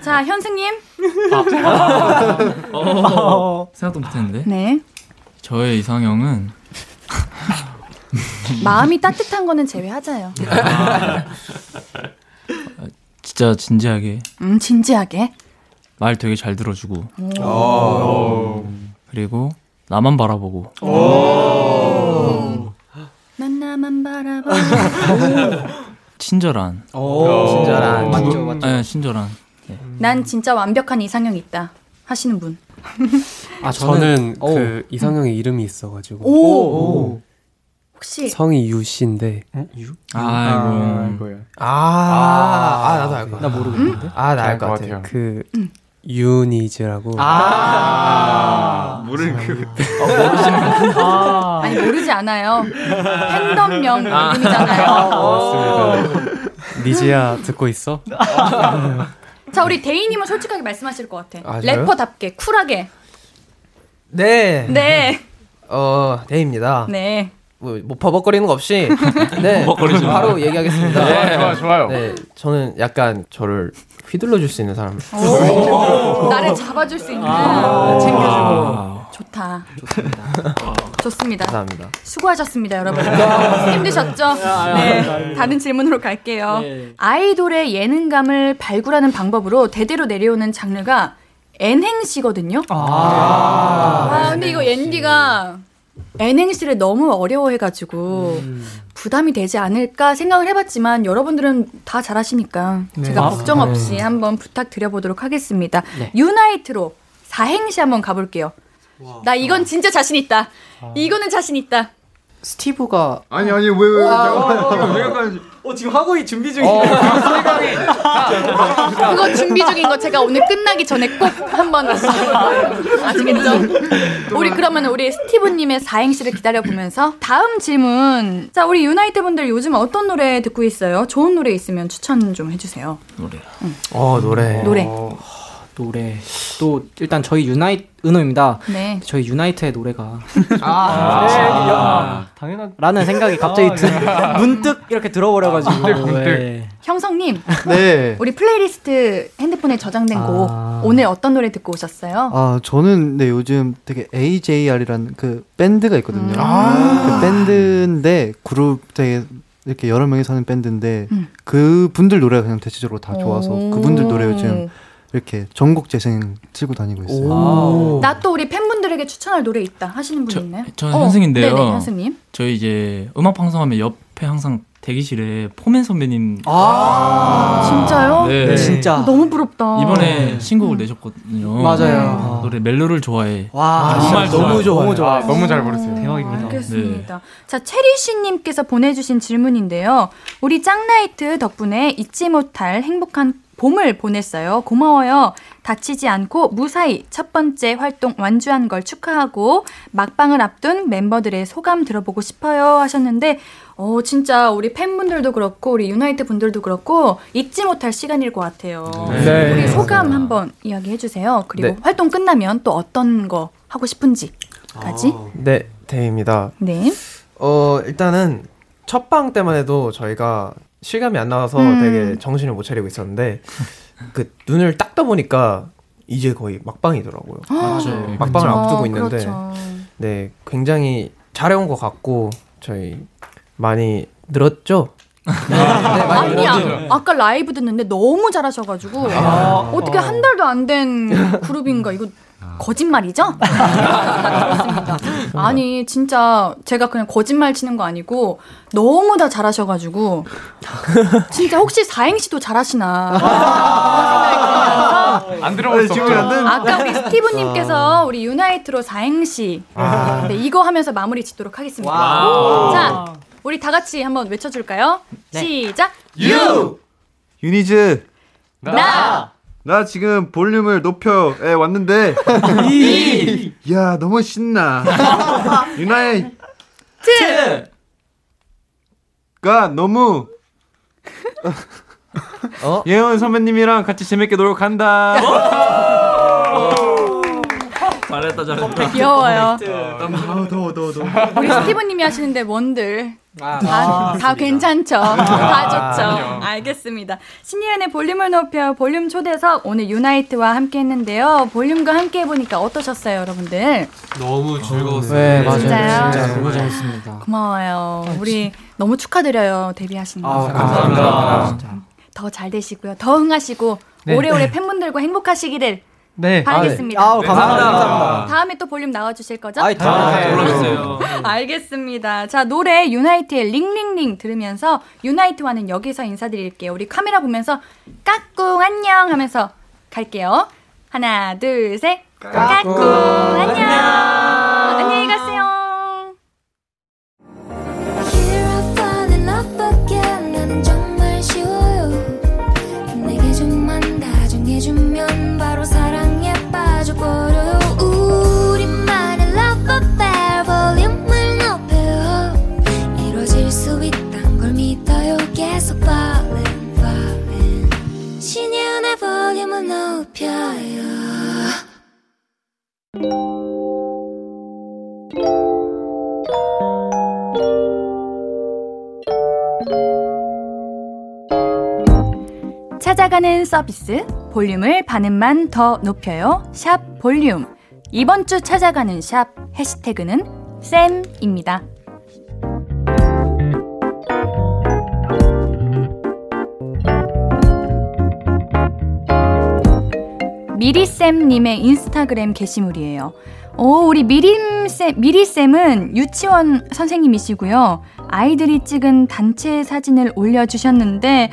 자, 현승님. 어, 생각도 못했는데. 네. 저의 이상형은 마음이 따뜻한 거는 제외하자요. 진짜 진지하게 음, 진지하게. 말 되게 잘 들어주고 오. 그리고 나만 바라보고 난 나만 바라봐. 친절한. 친절한. 맞죠, 맞죠. 네, 친절한. 네. 난 진짜 완벽한 이상형이 있다. 하시는 분. 아, 저는 오. 그 이상형의 이름이 있어가지고 오. 혹시 성이 유 씨인데 아이고. 아, 아, 나도 알것 같아. 나 모르겠는데. 아, 나 알 것 같아요. 같아요. 그 유니즈라고 아. 모르는 그. 아. 아니 모르지 않아요. 팬덤명 아. 이름이잖아요. 맞습니다. 니즈야 듣고 있어? 자, 우리 데이님은 솔직하게 말씀하실 것 같아. 아? 래퍼답게 쿨하게. 네. 네. 어, 데이입니다. 네. 뭐, 뭐 버벅거리는 거 없이 네. 바로 얘기하겠습니다. 네, 좋아요, 좋아요. 네, 저는 약간 저를 휘둘러 줄 수 있는 사람. 오, 나를 잡아줄 수 있는 아, 챙겨주고 좋다. 좋습니다. 감사합니다. 수고하셨습니다, 여러분. 힘드셨죠? 네. 다른 질문으로 갈게요. 네. 아이돌의 예능감을 발굴하는 방법으로 대대로 내려오는 장르가 N행시거든요. 아, 근데 이거 앤디가 N행시를 너무 어려워해가지고 부담이 되지 않을까 생각을 해봤지만 여러분들은 다 잘하시니까 네. 제가 아, 걱정 네. 없이 한번 부탁드려보도록 하겠습니다. 네. 유나이트로 사행시 한번 가볼게요. 나 이건 진짜 자신 있다. 이거는 자신 있다. 스티브가 아니 아니 왜왜 아, 왜 약간 어 지금 하고 있 준비 중이 어, 그거 준비 중인 거 제가 오늘 끝나기 전에 꼭 한번 아시겠죠? 우리 그러면 우리 스티브님의 사행시를 기다려 보면서 다음 질문. 자 우리 유나이트 분들 요즘 어떤 노래 듣고 있어요? 좋은 노래 있으면 추천 좀 해주세요. 노래. 어 노래. 노래. 어, 노래 또 일단 저희 유나이 은호입니다. 네. 저희 유나이트의 노래가 아, 당연한. 라는 생각이 갑자기 아, 드, 네. 문득 이렇게 들어버려가지고 문득, 문득. 네. 형석님. 네. 우리 플레이리스트 핸드폰에 저장된 곡 오늘 어떤 노래 듣고 오셨어요? 아 저는 네 요즘 되게 AJR이라는 그 밴드가 있거든요. 아. 그 밴드인데 그룹 되게 이렇게 여러 명이 사는 밴드인데 음. 그 분들 노래가 그냥 대체적으로 다 좋아서 오. 그분들 노래 요즘 이렇게 전곡 재생 치고 다니고 있어요. 아. 나또 우리 팬분들에게 추천할 노래 있다 하시는 분 있나요? 저는 어, 현승인데요. 네네, 현승님. 저희 이제 음악 방송하면 옆에 항상 대기실에 포맨 선배님. 아, 진짜요? 네. 진짜. 너무 부럽다. 이번에 신곡을 내셨거든요. 맞아요. 노래 멜로를 좋아해. 와, 아, 정말 너무 좋아요. 너무 좋아. 아, 너무 잘 부르세요. 대박입니다. 알겠습니다. 자, 체리 씨님께서 보내주신 질문인데요. 우리 짱나이트 덕분에 잊지 못할 행복한 봄을 보냈어요. 고마워요. 다치지 않고 무사히 첫 번째 활동 완주한 걸 축하하고 막방을 앞둔 멤버들의 소감 들어보고 싶어요 하셨는데 어 진짜 우리 팬분들도 그렇고 우리 유나이트 분들도 그렇고 잊지 못할 시간일 것 같아요. 네. 우리 소감 한번 이야기해 주세요. 그리고 네. 활동 끝나면 또 어떤 거 하고 싶은지까지. 네, 대입니다. 네. 어, 일단은 첫 방 때만 해도 저희가 실감이 안 나와서 음. 되게 정신을 못 차리고 있었는데 그 눈을 딱 떠보니까 이제 거의 막방이더라고요. 맞아요. 막방을 그쵸, 앞두고 있는데 그렇죠. 네, 굉장히 잘해온 것 같고 저희 많이 늘었죠? 아니, 야 아까 라이브 듣는데 너무 잘하셔가지고 어떻게 한 달도 안 된 그룹인가 이거 거짓말이죠? 아니 진짜 제가 그냥 거짓말 치는 거 아니고 너무 다 잘하셔가지고 진짜 혹시 사행시도 잘하시나 안 되는. 아까 우리 스티브님께서 우리 유나이트로 사행시 네, 이거 하면서 마무리 짓도록 하겠습니다. 자, 우리 다 같이 한번 외쳐줄까요? 시작. 유 유니즈 나. 나 지금 볼륨을 높여에 왔는데. 야 너무 신나. 유나의 트. 가 너무. 어? 예원 선배님이랑 같이 재밌게 놀간다 잘했다 잘했다. 귀여워요. 아우 더워 더워 더워 우리 스티브님이 하시는데 뭔들 아, 다, 다 괜찮죠. 다 좋죠. 그럼요. 알겠습니다. 신예은의 볼륨을 높여 볼륨 초대석 오늘 유나이트와 함께 했는데요. 볼륨과 함께 해보니까 어떠셨어요, 여러분들? 너무 즐거웠어요. 네, 맞아요. 진짜요? 진짜 너무 재밌습니다. 고마워요. 우리 너무 축하드려요. 데뷔하신 거. 아, 감사합니다. 진짜. 더잘 되시고요. 더 흥하시고 네. 오래오래 팬분들과 행복하시기를 네. 바라겠습니다. 아우, 감사합니다. 감사합니다. 다음에 또 볼륨 나와주실 거죠? 아이, 또 불러주세요. 알겠습니다. 자, 노래 유나이트의 링링링 들으면서 유나이트와는 여기서 인사드릴게요. 우리 카메라 보면서 까꿍 안녕 하면서 갈게요. 하나, 둘, 셋. 까꿍 안녕. 안녕 찾아가는 서비스 볼륨을 반음만 더 높여요. 샵 볼륨. 이번 주 찾아가는 샵 해시태그는 쌤입니다. 미리쌤님의 인스타그램 게시물이에요. 오, 우리 미림쌤, 미리쌤은 유치원 선생님이시고요. 아이들이 찍은 단체 사진을 올려주셨는데,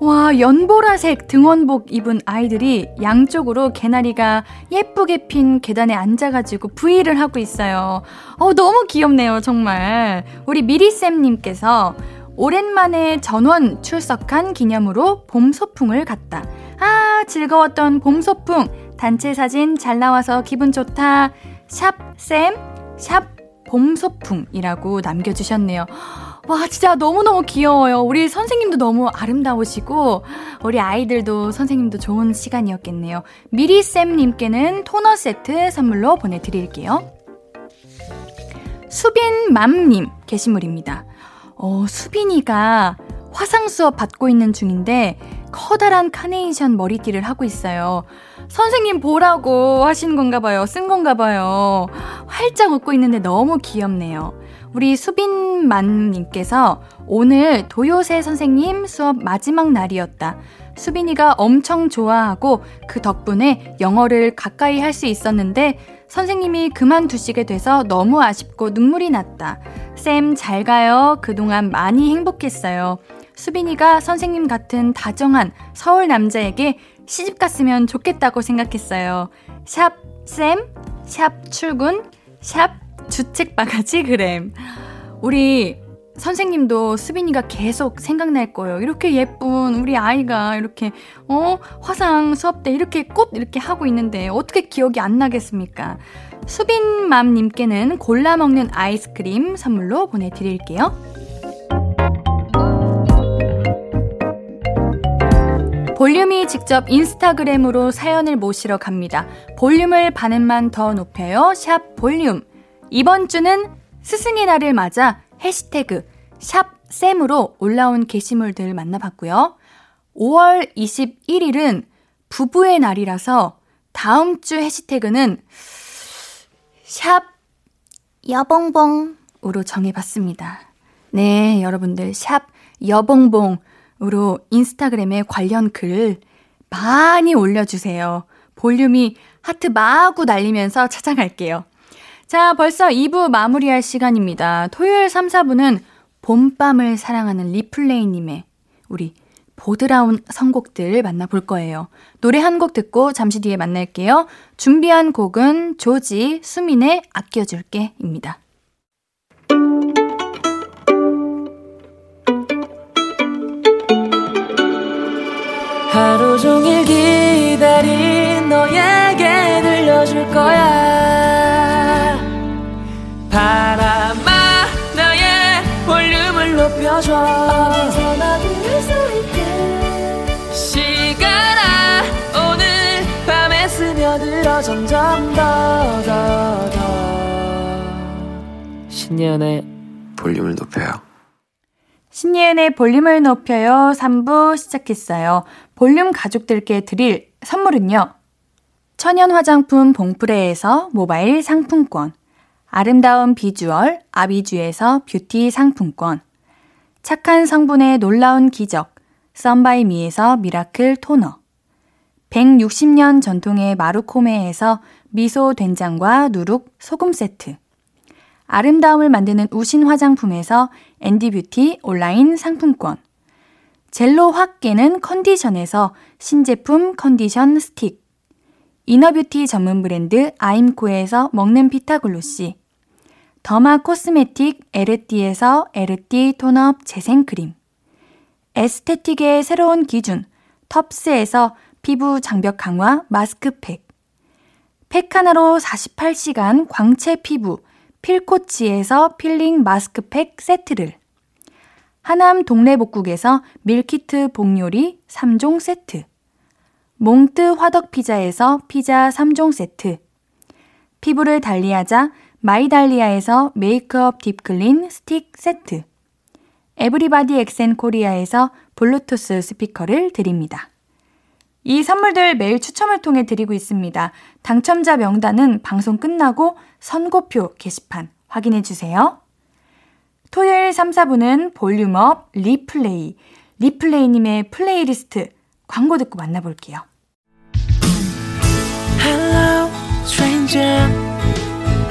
와, 연보라색 등원복 입은 아이들이 양쪽으로 개나리가 예쁘게 핀 계단에 앉아가지고 V를 하고 있어요. 어, 너무 귀엽네요, 정말. 우리 미리쌤님께서 오랜만에 전원 출석한 기념으로 봄 소풍을 갔다. 아, 즐거웠던 봄 소풍. 단체 사진 잘 나와서 기분 좋다. 샵, 쌤, 샵, 봄 소풍이라고 남겨주셨네요. 와, 진짜 너무너무 귀여워요. 우리 선생님도 너무 아름다우시고, 우리 아이들도 선생님도 좋은 시간이었겠네요. 미리쌤님께는 토너 세트 선물로 보내드릴게요. 수빈맘님 게시물입니다. 어, 수빈이가 화상 수업 받고 있는 중인데, 커다란 카네이션 머리띠를 하고 있어요. 선생님 보라고 하신 건가 봐요. 쓴 건가 봐요. 활짝 웃고 있는데 너무 귀엽네요. 우리 수빈만님께서 오늘 도요새 선생님 수업 마지막 날이었다. 수빈이가 엄청 좋아하고 그 덕분에 영어를 가까이 할 수 있었는데 선생님이 그만두시게 돼서 너무 아쉽고 눈물이 났다. 쌤, 잘 가요. 그동안 많이 행복했어요. 수빈이가 선생님 같은 다정한 서울 남자에게 시집 갔으면 좋겠다고 생각했어요. 샵, 쌤, 샵, 출근, 샵, 주책 바가지 그램. 우리 선생님도 수빈이가 계속 생각날 거예요. 이렇게 예쁜 우리 아이가 이렇게 어 화상 수업 때 이렇게 꽃 이렇게 하고 있는데 어떻게 기억이 안 나겠습니까? 수빈맘님께는 골라 먹는 아이스크림 선물로 보내드릴게요. 볼륨이 직접 인스타그램으로 사연을 모시러 갑니다. 볼륨을 반음만 더 높여요. 샵 볼륨. 이번 주는 스승의 날을 맞아 해시태그 샵쌤으로 올라온 게시물들 만나봤고요. 5월 21일은 부부의 날이라서 다음 주 해시태그는 샵 여봉봉으로 정해봤습니다. 네, 여러분들 샵 여봉봉으로 인스타그램에 관련 글 많이 올려주세요. 볼륨이 하트 마구 날리면서 찾아갈게요. 자, 벌써 2부 마무리할 시간입니다. 토요일 3, 4부는 봄밤을 사랑하는 리플레이님의 우리 보드라운 선곡들 만나볼 거예요. 노래 한 곡 듣고 잠시 뒤에 만날게요. 준비한 곡은 조지, 수민의 아껴줄게 입니다. 하루 종일 기다린 너에게 들려줄 거야 높여줘 어디서나 들을 수 있게 시간아 오늘 밤에 스며들어 점점 더 더 더 신예은의 볼륨을 높여요. 신예은의 볼륨을 높여요 3부 시작했어요. 볼륨 가족들께 드릴 선물은요. 천연 화장품 봉프레에서 모바일 상품권 아름다운 비주얼 아비주에서 뷰티 상품권 착한 성분의 놀라운 기적 썬바이미에서 미라클 토너 160년 전통의 마루코메에서 미소 된장과 누룩 소금 세트. 아름다움을 만드는 우신 화장품에서 앤디뷰티 온라인 상품권. 젤로 확 깨는 컨디션에서 신제품 컨디션 스틱. 이너뷰티 전문 브랜드 아임코에서 먹는 피타글로시 더마 코스메틱 에르띠에서 에르띠 톤업 재생크림. 에스테틱의 새로운 기준 텁스에서 피부 장벽 강화 마스크팩. 팩 하나로 48시간 광채 피부 필코치에서 필링 마스크팩 세트를. 하남 동래복국에서 밀키트 복요리 3종 세트. 몽뜨 화덕피자에서 피자 3종 세트. 피부를 달리하자 마이달리아에서 메이크업 딥클린 스틱 세트 에브리바디 엑센 코리아에서 블루투스 스피커를 드립니다. 이 선물들 매일 추첨을 통해 드리고 있습니다. 당첨자 명단은 방송 끝나고 선곡표 게시판 확인해 주세요. 토요일 3, 4부는 볼륨업 리플레이, 리플레이님의 플레이리스트 광고 듣고 만나볼게요. Hello.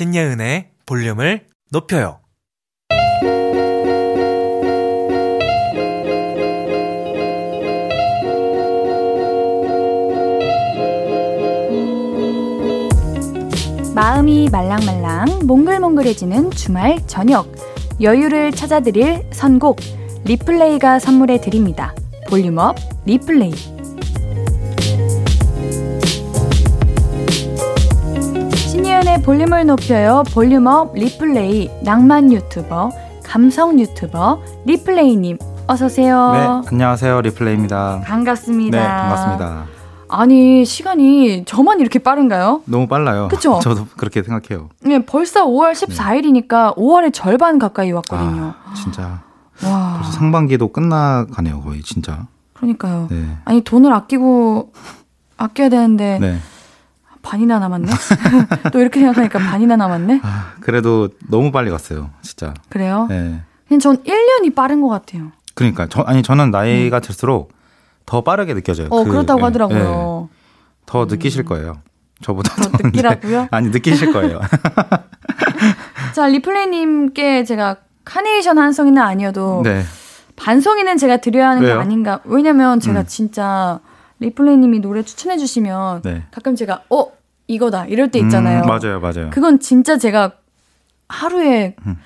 신예은의 볼륨을 높여요. 마음이 말랑말랑 몽글몽글해지는 주말 저녁 여유를 찾아드릴 선곡 리플레이가 선물해 드립니다. 볼륨업 리플레이 신예은의 볼륨을 높여요 볼륨업 리플레이 낭만 유튜버 감성 유튜버 리플레이님 어서 오세요. 네, 안녕하세요. 리플레이입니다. 반갑습니다. 네, 반갑습니다. 아니 시간이 저만 이렇게 빠른가요? 너무 빨라요. 그쵸? 저도 그렇게 생각해요. 네, 벌써 5월 14일이니까 5월의 절반 가까이 왔거든요. 아, 진짜. 와. 벌써 상반기도 끝나가네요, 거의 진짜. 그러니까요. 네. 아니 돈을 아끼고 아껴야 되는데 네. 반이나 남았네. 또 이렇게 생각하니까 반이나 남았네. 그래도 너무 빨리 갔어요, 진짜. 그래요? 네. 그냥 전 1년이 빠른 것 같아요. 그러니까 저 아니 저는 나이가 들수록 더 빠르게 느껴져요. 어, 그, 그렇다고 예, 하더라고요. 예. 더 느끼실 거예요. 저보다 더 느끼라고요? 아니 느끼실 거예요. 자, 리플레이님께 제가 카네이션 한 송이는 아니어도 네. 반송이는 제가 드려야 하는 왜요? 거 아닌가. 왜냐면 제가 음. 진짜 리플레이님이 노래 추천해 주시면 네. 가끔 제가 어 이거다 이럴 때 있잖아요. 음, 맞아요, 맞아요. 그건 진짜 제가 하루에 음.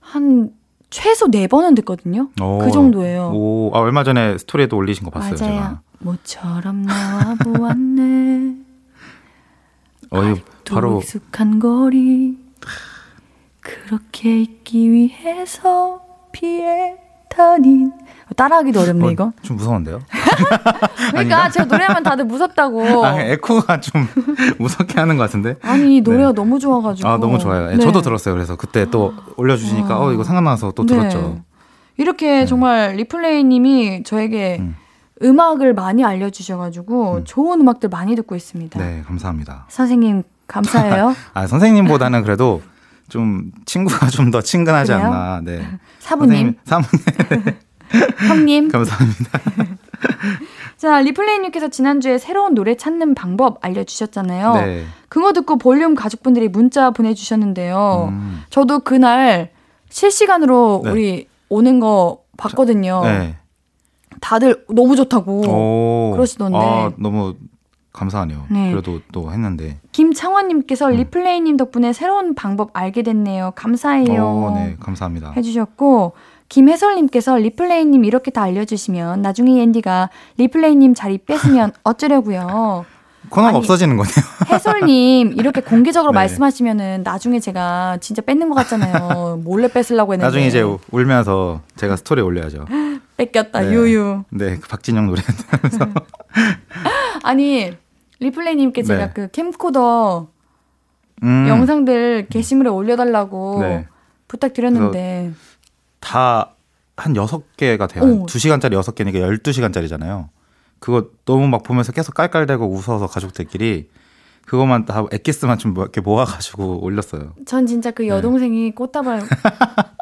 한 최소 네 번은 듣거든요. 오, 그 정도예요. 오, 아, 얼마 전에 스토리에도 올리신 거 봤어요, 맞아요. 제가. 모처럼 나와 보았네. 어, 이거 또 바로 익숙한 거리 그렇게 있기 위해서 피했다닌 따라하기도 어렵네 어, 이거. 좀 무서운데요? 그러니까 제가 노래하면 다들 무섭다고. 아, 에코가 좀 무섭게 하는 것 같은데. 아니 이 노래가 너무 좋아가지고. 아, 너무 좋아요. 예, 네. 저도 들었어요. 그래서 그때 또 올려주시니까, 어, 이거 생각나서 또 네. 들었죠. 이렇게 정말 리플레이님이 저에게 음. 악을 많이 알려주셔가지고 좋은 음악들 많이 듣고 있습니다. 네, 감사합니다. 선생님 감사해요. 아, 선생님보다는 그래도 좀 친구가 좀 더 친근하지 그래요? 않나. 네. 사부님, 사모님. 형님. 감사합니다. 자 리플레이님께서 지난주에 새로운 노래 찾는 방법 알려주셨잖아요. 네. 그거 듣고 볼륨 가족분들이 문자 보내주셨는데요. 음. 저도 그날 실시간으로 네. 우리 오는 거 봤거든요. 네. 다들 너무 좋다고 오. 그러시던데. 아, 너무 감사하네요. 네. 그래도 또 했는데. 김창원님께서 음. 리플레이님 덕분에 새로운 방법 알게 됐네요. 감사해요. 오, 네, 감사합니다. 해주셨고 김혜설님께서 리플레이님 이렇게 다 알려주시면 나중에 옌디가 리플레이님 자리 뺏으면 어쩌려고요. 코너가 아니, 없어지는 거네요. 혜설님 이렇게 공개적으로 네. 말씀하시면은 나중에 제가 진짜 뺏는 것 같잖아요. 몰래 뺏으려고 했는데 나중에 이제 우- 울면서 제가 스토리 올려야죠. 뺏겼다 네. 유유. 네, 그 박진영 노래. 아니 리플레이님께 제가 네. 그 캠코더 음, 영상들 게시물에 올려달라고 네. 부탁드렸는데 다 한 여섯 개가 돼요. 오. 두 시간짜리 여섯 개니까 열두 시간짜리잖아요. 그거 너무 막 보면서 계속 깔깔대고 웃어서 가족들끼리 그것만 다 엑기스만 좀 이렇게 모아가지고 올렸어요. 전 진짜 네. 그 여동생이 꽃다발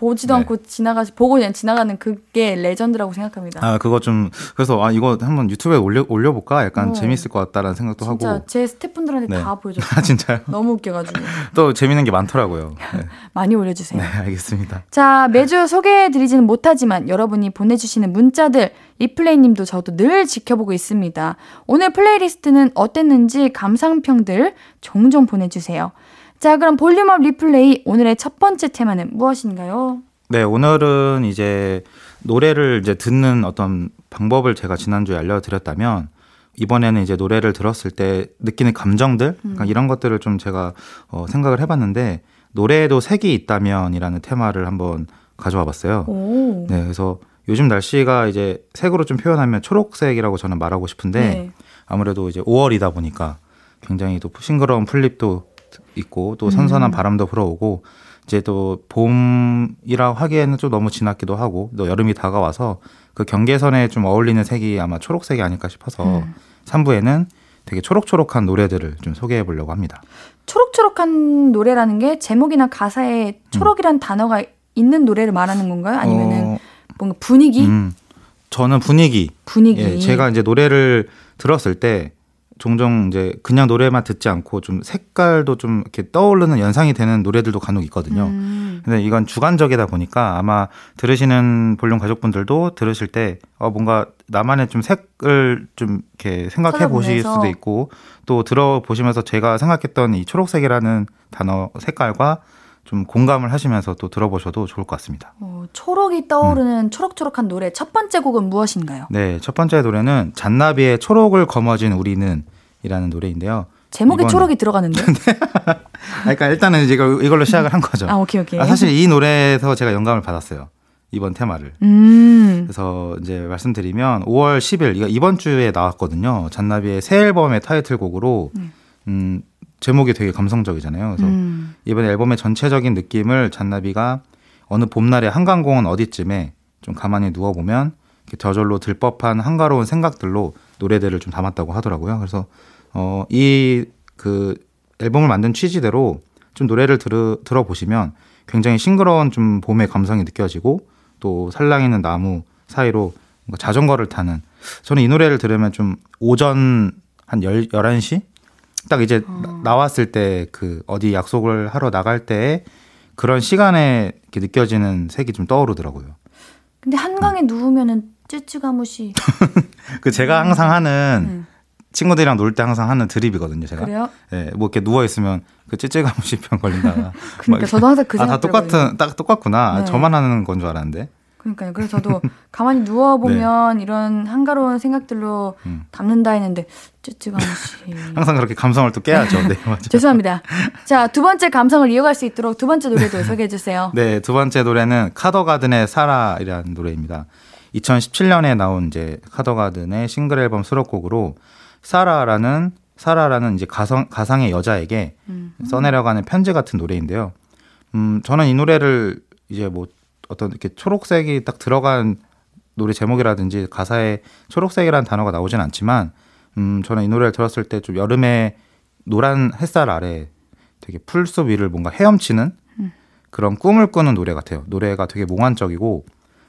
보지도 네. 않고 지나가 보고 그냥 지나가는 그게 레전드라고 생각합니다. 아 그거 좀 그래서 아 이거 한번 유튜브에 올려 올려볼까 약간 어. 재밌을 것 같다라는 생각도 진짜 하고. 제 스태프분들한테 네. 다 보여줬어요. 아 진짜요? 너무 웃겨가지고 또 재밌는 게 많더라고요. 네, 많이 올려주세요. 네 알겠습니다. 자 매주 소개해드리지는 못하지만 여러분이 보내주시는 문자들 리플레이님도 저도 늘 지켜보고 있습니다. 오늘 플레이리스트는 어땠는지 감상평들 종종 보내주세요. 자 그럼 볼륨업 리플레이 오늘의 첫 번째 테마는 무엇인가요? 네, 오늘은 이제 노래를 이제 듣는 어떤 방법을 제가 지난주에 알려드렸다면 이번에는 이제 노래를 들었을 때 느끼는 감정들 그러니까 이런 것들을 좀 제가 어, 생각을 해봤는데 노래에도 색이 있다면이라는 테마를 한번 가져와 봤어요. 오. 네, 그래서 요즘 날씨가 이제 색으로 좀 표현하면 초록색이라고 저는 말하고 싶은데 네. 아무래도 이제 5월이다 보니까 굉장히 또 싱그러운 풀잎도 있고 또 선선한 음. 바람도 불어오고 이제 또 봄이라 하기에는 좀 너무 지났기도 하고 또 여름이 다가와서 그 경계선에 좀 어울리는 색이 아마 초록색이 아닐까 싶어서 음. 3부에는 되게 초록초록한 노래들을 좀 소개해 보려고 합니다. 초록초록한 노래라는 게 제목이나 가사에 초록이란 단어가 있는 노래를 말하는 건가요? 아니면은 어, 뭔가 분위기? 음, 저는 분위기. 분위기. 예, 제가 이제 노래를 들었을 때 종종 이제 그냥 노래만 듣지 않고 좀 색깔도 좀 이렇게 떠오르는 연상이 되는 노래들도 간혹 있거든요. 음. 근데 이건 주관적이다 보니까 아마 들으시는 볼륨 가족분들도 들으실 때 어, 뭔가 나만의 좀 색을 좀 이렇게 생각해 보실. 수도 있고 또 들어보시면서 제가 생각했던 이 초록색이라는 단어 색깔과 좀 공감을 하시면서 또 들어보셔도 좋을 것 같습니다. 어, 초록이 떠오르는 음. 초록초록한 노래 첫 번째 곡은 무엇인가요? 네, 첫 번째 노래는 잔나비의 초록을 거머쥔 우리는 이라는 노래인데요. 제목에 이건- 초록이 들어가는데? 아, 그러니까 일단은 이걸- 이걸로 시작을 한 거죠. 아, 오케이, 오케이. 아, 사실 이 노래에서 제가 영감을 받았어요. 이번 테마를. 음. 그래서 이제 말씀드리면 5월 10일 이거 이번 주에 나왔거든요. 잔나비의 새 앨범의 타이틀곡으로 음, 제목이 되게 감성적이잖아요. 그래서 음. 이번 앨범의 전체적인 느낌을 잔나비가 어느 봄날의 한강공원 어디쯤에 좀 가만히 누워 보면 저절로 들법한 한가로운 생각들로 노래들을 좀 담았다고 하더라고요. 그래서 어, 이 그 앨범을 만든 취지대로 좀 노래를 들으, 들어보시면 굉장히 싱그러운 좀 봄의 감성이 느껴지고 또 살랑이는 나무 사이로 자전거를 타는 저는 이 노래를 들으면 좀 오전 한 10, 11시? 딱 이제 나- 나왔을 때 그 어디 약속을 하러 나갈 때 그런 시간에 이렇게 느껴지는 색이 좀 떠오르더라고요. 근데 한강에 누우면은 쯔쯔가무시. 그 제가 항상 하는 음. 친구들이랑 놀 때 항상 하는 드립이거든요, 제가. 그래요? 예, 뭐 이렇게 누워 있으면 그 찌찌가무시병 걸린다가. 그러니까 저도 항상 그 아, 다 생각 똑같은 딱 똑같구나. 네. 저만 하는 건 줄 알았는데. 그러니까요. 그래서 저도 가만히 누워 보면 네. 이런 한가로운 생각들로 음. 담는다 했는데 쯔쯔가무시. 항상 그렇게 감성을 또 깨야죠. 네, 맞아요. 죄송합니다. 자, 두 번째 감성을 이어갈 수 있도록 두 번째 노래도 소개해 주세요. 네, 두 번째 노래는 카더가든의 사라이라는 노래입니다. 2017년에 나온 이제 카더가든의 싱글 앨범 수록곡으로 사라라는 사라라는 이제 가상 가상의 여자에게 음. 써내려가는 편지 같은 노래인데요. 음, 저는 이 노래를 이제 뭐 어떤 이렇게 초록색이 딱 들어간 노래 제목이라든지 가사에 초록색이라는 단어가 나오진 않지만 음, 저는 이 노래를 들었을 때 좀 여름에 노란 햇살 아래 되게 풀숲 위를 뭔가 헤엄치는 음. 그런 꿈을 꾸는 노래 같아요. 노래가 되게 몽환적이고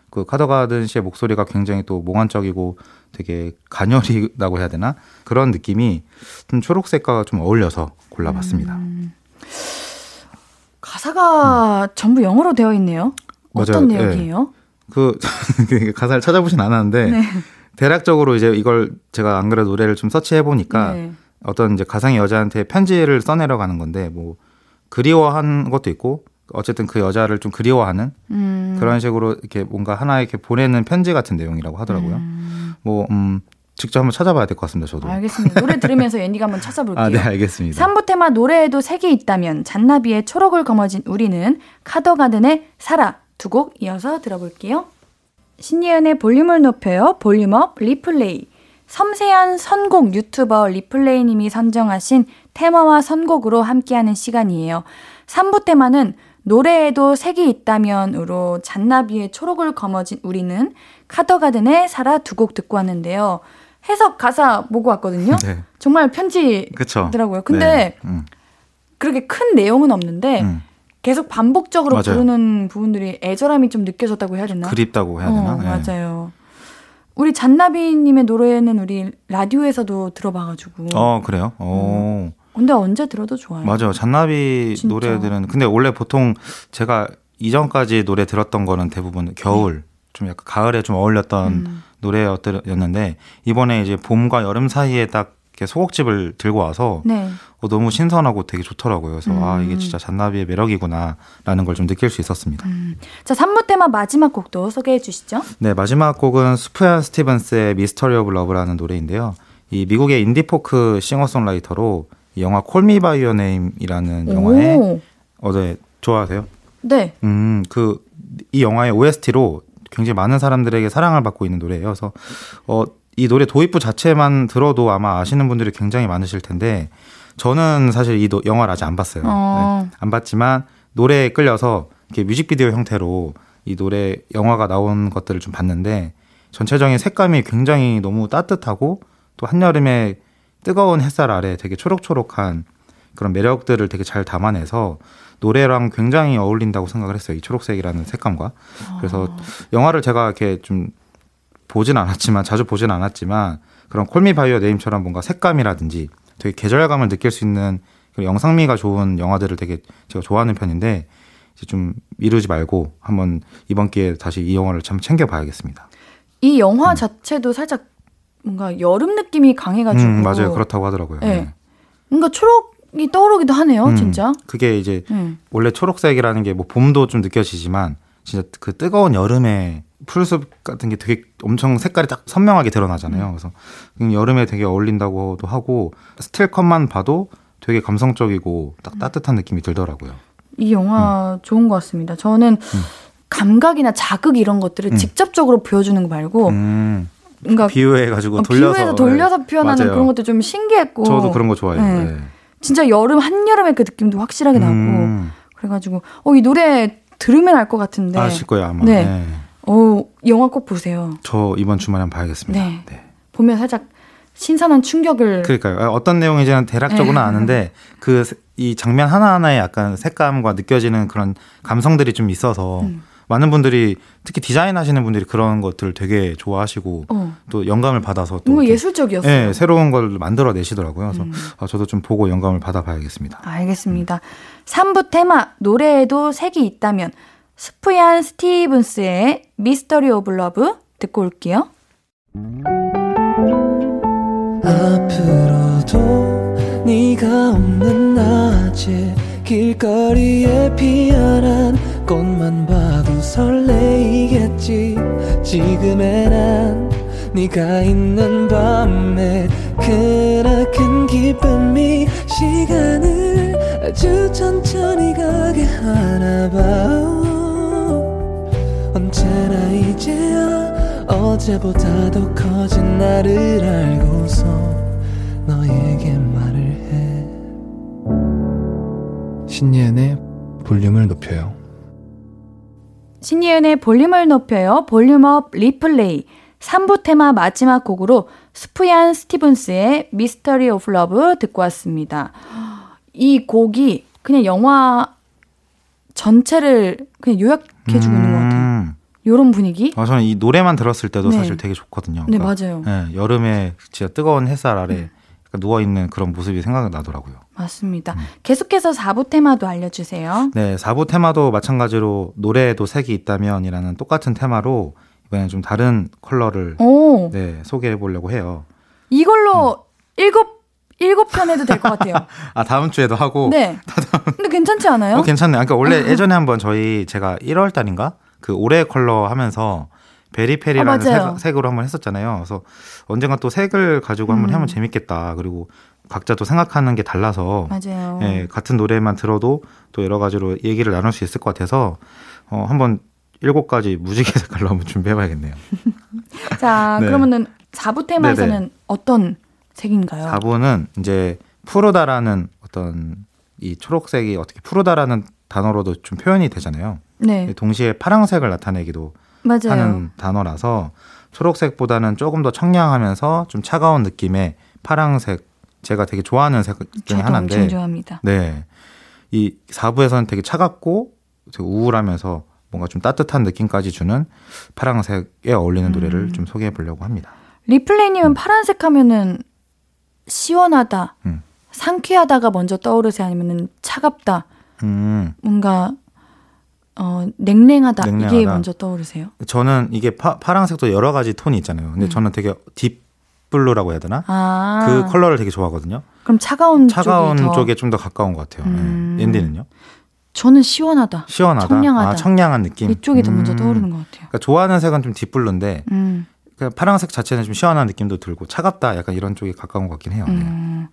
그 카더가든 씨의 목소리가 굉장히 또 몽환적이고 되게 가녀리다고 해야 되나 그런 느낌이 좀 초록색과 좀 어울려서 골라봤습니다. 음. 가사가 전부 영어로 되어 있네요. 어떤 맞아요. 내용이에요? 그 가사를 찾아보진 않았는데 네. 대략적으로 이제 이걸 제가 안 그래도 노래를 좀 서치해 보니까 네. 어떤 이제 가상의 여자한테 편지를 써내려 가는 건데 뭐 그리워한 것도 있고 어쨌든 그 여자를 좀 그리워하는 음. 그런 식으로 이렇게 뭔가 하나 이렇게 보내는 편지 같은 내용이라고 하더라고요. 뭐 음, 직접 한번 찾아봐야 될 것 같습니다. 저도. 알겠습니다. 노래 들으면서 앤디가 한번 찾아볼게요. 아, 네, 알겠습니다. 3부 테마 노래에도 색이 있다면 잔나비의 초록을 거머쥔 우리는 카더가든의 사라 두 곡 이어서 들어볼게요. 신예은의 볼륨을 높여요. 볼륨업 리플레이. 섬세한 선곡 유튜버 리플레이님이 선정하신 테마와 선곡으로 함께하는 시간이에요. 3부 테마는 노래에도 색이 있다면으로 잔나비의 초록을 거머쥔 우리는 카더가든의 사라 두곡 듣고 왔는데요. 해석 가사 보고 왔거든요. 네. 정말 편지더라고요. 근데 네. 음. 그렇게 큰 내용은 없는데 음. 계속 반복적으로 맞아요. 부르는 부분들이 애절함이 좀 느껴졌다고 해야 되나? 그립다고 해야 되나? 어, 네. 맞아요. 우리 잔나비님의 노래는 우리 라디오에서도 들어봐가지고. 어 그래요. 어. 근데 언제 들어도 좋아요. 맞아요. 잔나비 진짜. 노래들은 근데 원래 보통 제가 이전까지 노래 들었던 거는 대부분 겨울 좀 약간 가을에 좀 어울렸던 음. 노래였는데 이번에 이제 봄과 여름 사이에 딱 소곡집을 들고 와서 네. 어, 너무 신선하고 되게 좋더라고요. 그래서 아 음. 이게 진짜 잔나비의 매력이구나라는 걸 좀 느낄 수 있었습니다. 자, 3부 테마 마지막 곡도 소개해 주시죠. 네, 마지막 곡은 스프얀 스티븐스의 Mystery of Love라는 노래인데요. 이 미국의 인디 포크 싱어송라이터로 이 영화 Call Me by Your Name이라는 영화에 오. 어, 네, 좋아하세요? 네. 음, 그 이 영화의 OST로 굉장히 많은 사람들에게 사랑을 받고 있는 노래예요. 그래서 어, 이 노래 도입부 자체만 들어도 아마 아시는 분들이 굉장히 많으실 텐데 저는 사실 이 노- 영화를 아직 안 봤어요. 어. 네, 안 봤지만 노래에 끌려서 이렇게 뮤직비디오 형태로 이 노래 영화가 나온 것들을 좀 봤는데 전체적인 색감이 굉장히 너무 따뜻하고 또 한여름에 뜨거운 햇살 아래 되게 초록초록한 그런 매력들을 되게 잘 담아내서 노래랑 굉장히 어울린다고 생각을 했어요. 이 초록색이라는 색감과. 그래서 영화를 제가 이렇게 좀 보진 않았지만 자주 보진 않았지만 그런 콜미 바이오 네임처럼 뭔가 색감이라든지 되게 계절감을 느낄 수 있는 그런 영상미가 좋은 영화들을 되게 제가 좋아하는 편인데 이제 좀 미루지 말고 한번 이번 기회에 다시 이 영화를 참 챙겨봐야겠습니다. 이 영화 자체도 살짝 뭔가 여름 느낌이 강해가지고. 음, 맞아요. 그렇다고 하더라고요. 네. 뭔가 초록이 떠오르기도 하네요, 음, 진짜. 그게 이제 음. 원래 초록색이라는 게 뭐 봄도 좀 느껴지지만 진짜 그 뜨거운 여름에 풀숲 같은 게 되게 엄청 색깔이 딱 선명하게 드러나잖아요. 그래서 그냥 여름에 되게 어울린다고도 하고 스틸컷만 봐도 되게 감성적이고 딱 따뜻한 느낌이 들더라고요. 이 영화 좋은 것 같습니다. 저는 감각이나 자극 이런 것들을 음. 직접적으로 보여주는 거 말고 음, 뭔가 비유해가지고 어, 돌려서 비유해서 돌려서 네. 표현하는 맞아요. 그런 것도 좀 신기했고 저도 그런 거 좋아해요. 네. 네. 진짜 여름 한 여름의 그 느낌도 확실하게 나고 음. 그래가지고 어 이 노래 들으면 알 것 같은데 아실 거예요 아마. 네. 네. 어 영화 꼭 보세요. 저 이번 주말에 한번 봐야겠습니다. 네. 보면 살짝 신선한 충격을 그러니까요. 아, 어떤 내용인지는 대략적으로는 네. 아는데 그 이 장면 하나하나에 약간 색감과 느껴지는 그런 감성들이 좀 있어서 음. 많은 분들이 특히 디자인 하시는 분들이 그런 것들을 되게 좋아하시고 어. 또 영감을 받아서 또 너무 예술적이었어요. 음. 예, 새로운 걸 만들어 내시더라고요. 그래서 아, 저도 좀 보고 영감을 받아 봐야겠습니다. 알겠습니다. 3부 테마 노래에도 색이 있다면 스프얀 스티븐스의 Mystery of Love 듣고 올게요. 앞으로도 네가 없는 낮에 길거리에 피어난 꽃만 봐도 설레이겠지 지금의 난 네가 있는 밤에 크나큰 기쁨이 시간을 아주 천천히 가게 하나 봐 언제나 이제야 어제보다 더 커진 나를 알고서 너에게 말을 해 신예은의 볼륨을 높여요. 신예은의 볼륨을 높여요. Volume Up Replay. 3부 테마 마지막 곡으로 스프얀 스티븐스의 Mystery of Love 듣고 왔습니다. 이 곡이 그냥 영화 전체를 그냥 요약해주고 있는 것 같아 요. 요런 분위기? 아, 저는 이 노래만 들었을 때도 네. 사실 되게 좋거든요. 네, 맞아요. 예, 여름에 진짜 뜨거운 햇살 아래 누워 있는 그런 모습이 생각나더라고요. 맞습니다. 계속해서 4부 테마도 알려주세요. 네, 4부 테마도 마찬가지로 노래에도 색이 있다면 이라는 똑같은 테마로 이번엔 좀 다른 컬러를 오. 네, 소개해 보려고 해요. 이걸로 일곱, 일곱 편 해도 될 것 같아요. 아, 다음 주에도 하고 네. 근데 괜찮지 않아요? 어, 괜찮네요. 그러니까 원래 예전에 한번 저희 제가 1월 달인가 그 올해 컬러 하면서 Very Peri라는 아. 색, 으로 한번 했었잖아요. 그래서 언젠가 또 색을 가지고 한번 음. 하면 재밌겠다. 그리고 각자 또 생각하는 게 달라서 맞아요. 예, 같은 노래만 들어도 또 여러 가지로 얘기를 나눌 수 있을 것 같아서 어, 한번 일곱 가지 무지개 색깔로 한번 준비해봐야겠네요. 자, 네. 그러면은 4부 테마에서는 네네. 어떤 색인가요? 4부는 이제 푸르다라는 어떤 이 초록색이 어떻게 푸르다라는 단어로도 좀 표현이 되잖아요. 네. 동시에 파랑색을 나타내기도 맞아요. 하는 단어라서 초록색보다는 조금 더 청량하면서 좀 차가운 느낌의 파랑색 제가 되게 좋아하는 색 중에 하나인데 엄청 좋아합니다. 네. 이 4부에서는 되게 차갑고 되게 우울하면서 뭔가 좀 따뜻한 느낌까지 주는 파랑색에 어울리는 음. 노래를 좀 소개해 보려고 합니다. 리플레이님은 파란색 하면은 시원하다, 음. 상쾌하다가 먼저 떠오르세요? 아니면은 차갑다, 음. 뭔가 어, 냉랭하다, 이게 냉랭하다. 먼저 떠오르세요? 저는 이게 파, 파랑색도 여러 가지 톤이 있잖아요. 근데 저는 되게 deep blue라고 해야 되나? 음. 아. 그 컬러를 되게 좋아하거든요. 그럼 차가운, 차가운 쪽이 더 쪽에 좀 더 가까운 것 같아요. 음. 네. 앤디는요? 저는 시원하다, 시원하다. 청량하다, 아, 청량한 느낌. 이쪽이 더 먼저 음. 떠오르는 것 같아요. 그러니까 좋아하는 색은 좀 deep blue인데 음. 그 파랑색 자체는 좀 시원한 느낌도 들고 차갑다 약간 이런 쪽에 가까운 것 같긴 해요. 네. 음.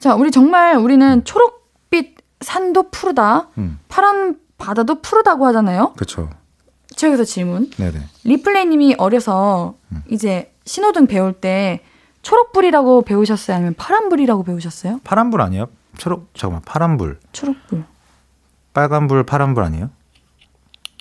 자, 우리 정말 우리는 초록빛 산도 푸르다, 음. 파란 바다도 푸르다고 하잖아요. 그렇죠. 저기서 질문. 네네. 리플레이님이 어려서 음. 이제 신호등 배울 때 초록불이라고 배우셨어요? 아니면 파란불이라고 배우셨어요? 파란불 아니에요? 초록 잠깐만 파란불. 초록불. 빨간불, 파란불 아니에요?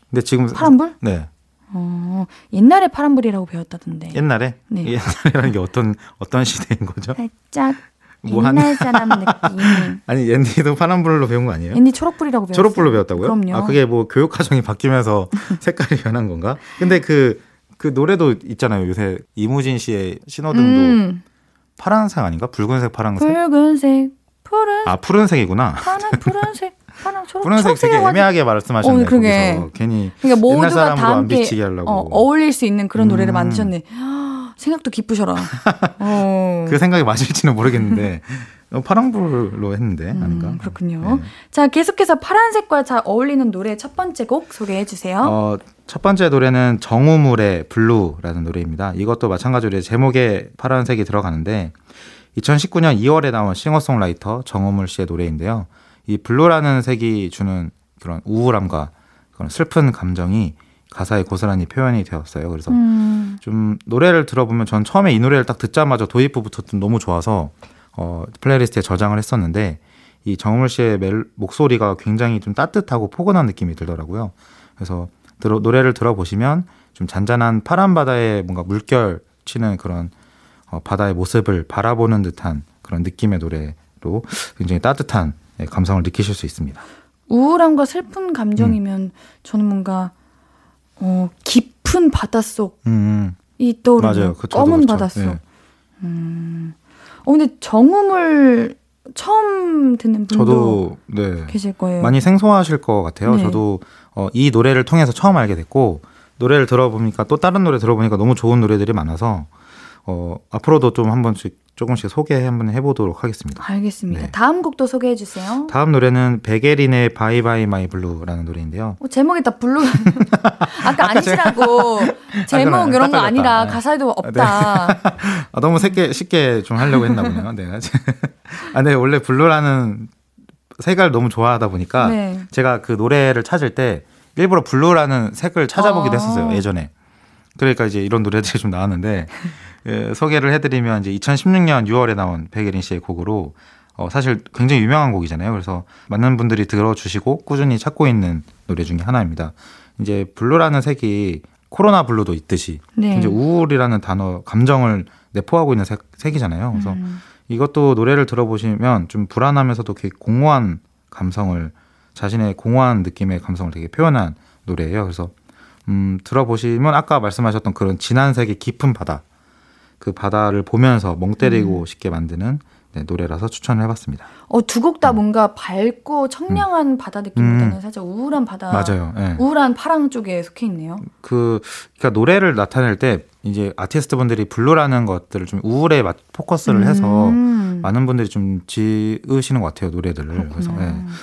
근데 지금 파란불? 네. 어, 옛날에 파란불이라고 배웠다던데. 옛날에 네. 옛날이라는 게 어떤 어떤 시대인 거죠? 살짝 뭐 한- 옛날 사람 느낌. 아니 옌디도 파란불로 배운 거 아니에요? 앤디 초록불이라고 배웠어요. 초록불로 배웠다고요? 그럼요. 아 그게 뭐 교육 과정이 바뀌면서 색깔이 변한 건가? 근데 그그 노래도 있잖아요. 요새 이무진 씨의 신호등도 음, 파란색 아닌가? 붉은색, 파란색? 붉은색, 푸른, 아 푸른색이구나. 파란, 푸른색, 파란, 초록, 푸른색 되게 애매하게 말씀하셨네. 어, 그러게. 거기서 괜히 그러니까 모두가 다안 함께. 어, 어울릴 수 있는 그런 노래를 음. 만드셨네. 생각도 깊으셔라. 어. 그 생각이 맞을지는 모르겠는데 어, 파란불로 했는데 아닌가? 음, 그렇군요. 자, 계속해서 파란색과 잘 어울리는 노래 첫 번째 곡 소개해 주세요. 어, 첫 번째 노래는 정우물의 Blue라는 노래입니다. 이것도 마찬가지로 제목에 파란색이 들어가는데 2019년 2월에 나온 싱어송라이터 정우물 씨의 노래인데요. 이 blue라는 색이 주는 그런 우울함과 그런 슬픈 감정이 가사에 고스란히 표현이 되었어요. 그래서 음. 좀 노래를 들어보면 전 처음에 이 노래를 딱 듣자마자 도입부부터 좀 너무 좋아서 어, playlist에 저장을 했었는데 이 정우물 씨의 멜, 목소리가 굉장히 좀 따뜻하고 포근한 느낌이 들더라고요. 그래서 들어, 노래를 들어보시면 좀 잔잔한 파란 바다에 뭔가 물결 치는 그런 어, 바다의 모습을 바라보는 듯한 그런 느낌의 노래로 굉장히 따뜻한 예, 감성을 느끼실 수 있습니다. 우울함과 슬픈 감정이면 음. 저는 뭔가 어, 깊은 바닷속이 음, 떠오르는 맞아요. 그- 저도 검은 그렇죠. 바닷속. 예. 음. 어 근데 정음을 처음 듣는 분도 저도 네. 계실 거예요. 많이 생소하실 것 같아요. 네. 저도 어, 이 노래를 통해서 처음 알게 됐고 노래를 들어보니까 또 다른 노래 들어보니까 너무 좋은 노래들이 많아서 어, 앞으로도 좀 한 번씩 조금씩 소개 한번 해보도록 하겠습니다. 알겠습니다. 네. 다음 곡도 소개해 주세요. 다음 노래는 백예린의 Bye Bye My Blue라는 노래인데요. 어, 제목이 다 blue. 아까 아니시라고 제목 그러네. 이런 거딱 아니라. 네. 가사에도 없다. 아, 너무 쉽게 쉽게 좀 하려고 했나 보네요. 네. 아, 근데 원래 blue라는 색을 너무 좋아하다 보니까 네. 제가 그 노래를 찾을 때 일부러 blue라는 색을 찾아보기도 아. 했었어요. 예전에. 그러니까 이제 이런 노래들이 좀 나왔는데 예, 소개를 해드리면 이제 2016년 6월에 나온 백예린 씨의 곡으로 어, 사실 굉장히 유명한 곡이잖아요. 그래서 많은 분들이 들어주시고 꾸준히 찾고 있는 노래 중에 하나입니다. 이제 blue라는 색이 코로나 블루도 있듯이 네. 굉장히 우울이라는 단어 감정을 내포하고 있는 색, 색이잖아요. 그래서 음. 이것도 노래를 들어보시면 좀 불안하면서도 되게 공허한 감성을 자신의 공허한 느낌의 감성을 되게 표현한 노래예요. 그래서 음, 들어보시면 아까 말씀하셨던 그런 진한 색의 깊은 바다 그 바다를 보면서 멍 때리고 음. 싶게 만드는 네, 노래라서 추천을 해봤습니다. 어, 두 곡 다 뭔가 밝고 청량한 바다 느낌보다는 음. 살짝 우울한 바다. 맞아요. 예. 우울한 파랑 쪽에 속해 있네요. 그 그러니까 노래를 나타낼 때 이제 아티스트 분들이 blue라는 것들을 좀 우울에 맞- 포커스를 해서 음. 많은 분들이 좀 지으시는 것 같아요 노래들을 예.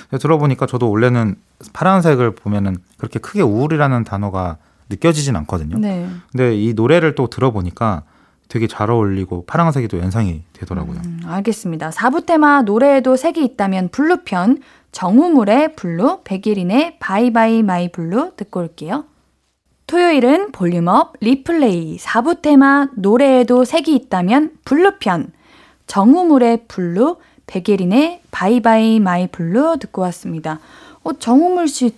그래서 들어보니까 저도 원래는 파란색을 보면은 그렇게 크게 우울이라는 단어가 느껴지진 않거든요. 네. 근데 이 노래를 또 들어보니까 되게 잘 어울리고 파란색이 또 연상이 되더라고요. 음, 알겠습니다. 4부 테마 노래에도 색이 있다면 blue편 정우물의 Blue, 백예린의 Bye Bye My Blue 듣고 올게요. 토요일은 Volume Up Replay 4부 테마 노래에도 색이 있다면 blue편 정우물의 Blue, 백예린의 Bye Bye My Blue 듣고 왔습니다. 어, 정우물 씨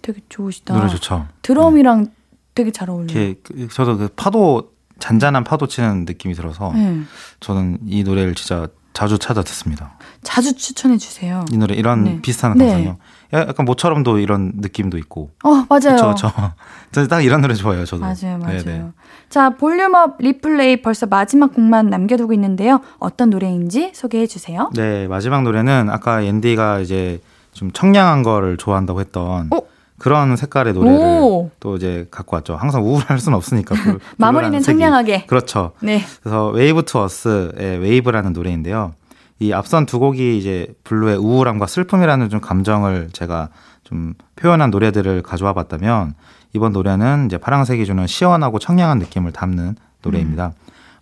되게 좋으시다. 노래 좋죠. 드럼이랑 되게 잘 어울려요. 그- 저도 그 파도 잔잔한 파도 치는 느낌이 들어서 네. 저는 이 노래를 진짜 자주 찾아 듣습니다. 자주 추천해 주세요. 이 노래 이런 네. 비슷한 네. 감성이요. 야- 약간 모처럼도 이런 느낌도 있고. 어, 맞아요. 저딱 이런 노래 좋아해요, 저도. 맞아요, 맞아요. 네네. 자, volume up replay 벌써 마지막 곡만 남겨두고 있는데요. 어떤 노래인지 소개해 주세요. 네, 마지막 노래는 아까 옌디가 이제 좀 청량한 거를 좋아한다고 했던 그런 색깔의 노래를 오. 또 이제 갖고 왔죠. 항상 우울할 수는 없으니까. 블- 마무리는 블루라는 색이. 청량하게. 그렇죠. 네. 그래서 wave to earth의 wave라는 노래인데요. 이 앞선 두 곡이 이제 블루의 우울함과 슬픔이라는 좀 감정을 제가 좀 표현한 노래들을 가져와 봤다면 이번 노래는 이제 파랑색이 주는 시원하고 청량한 느낌을 담는 노래입니다.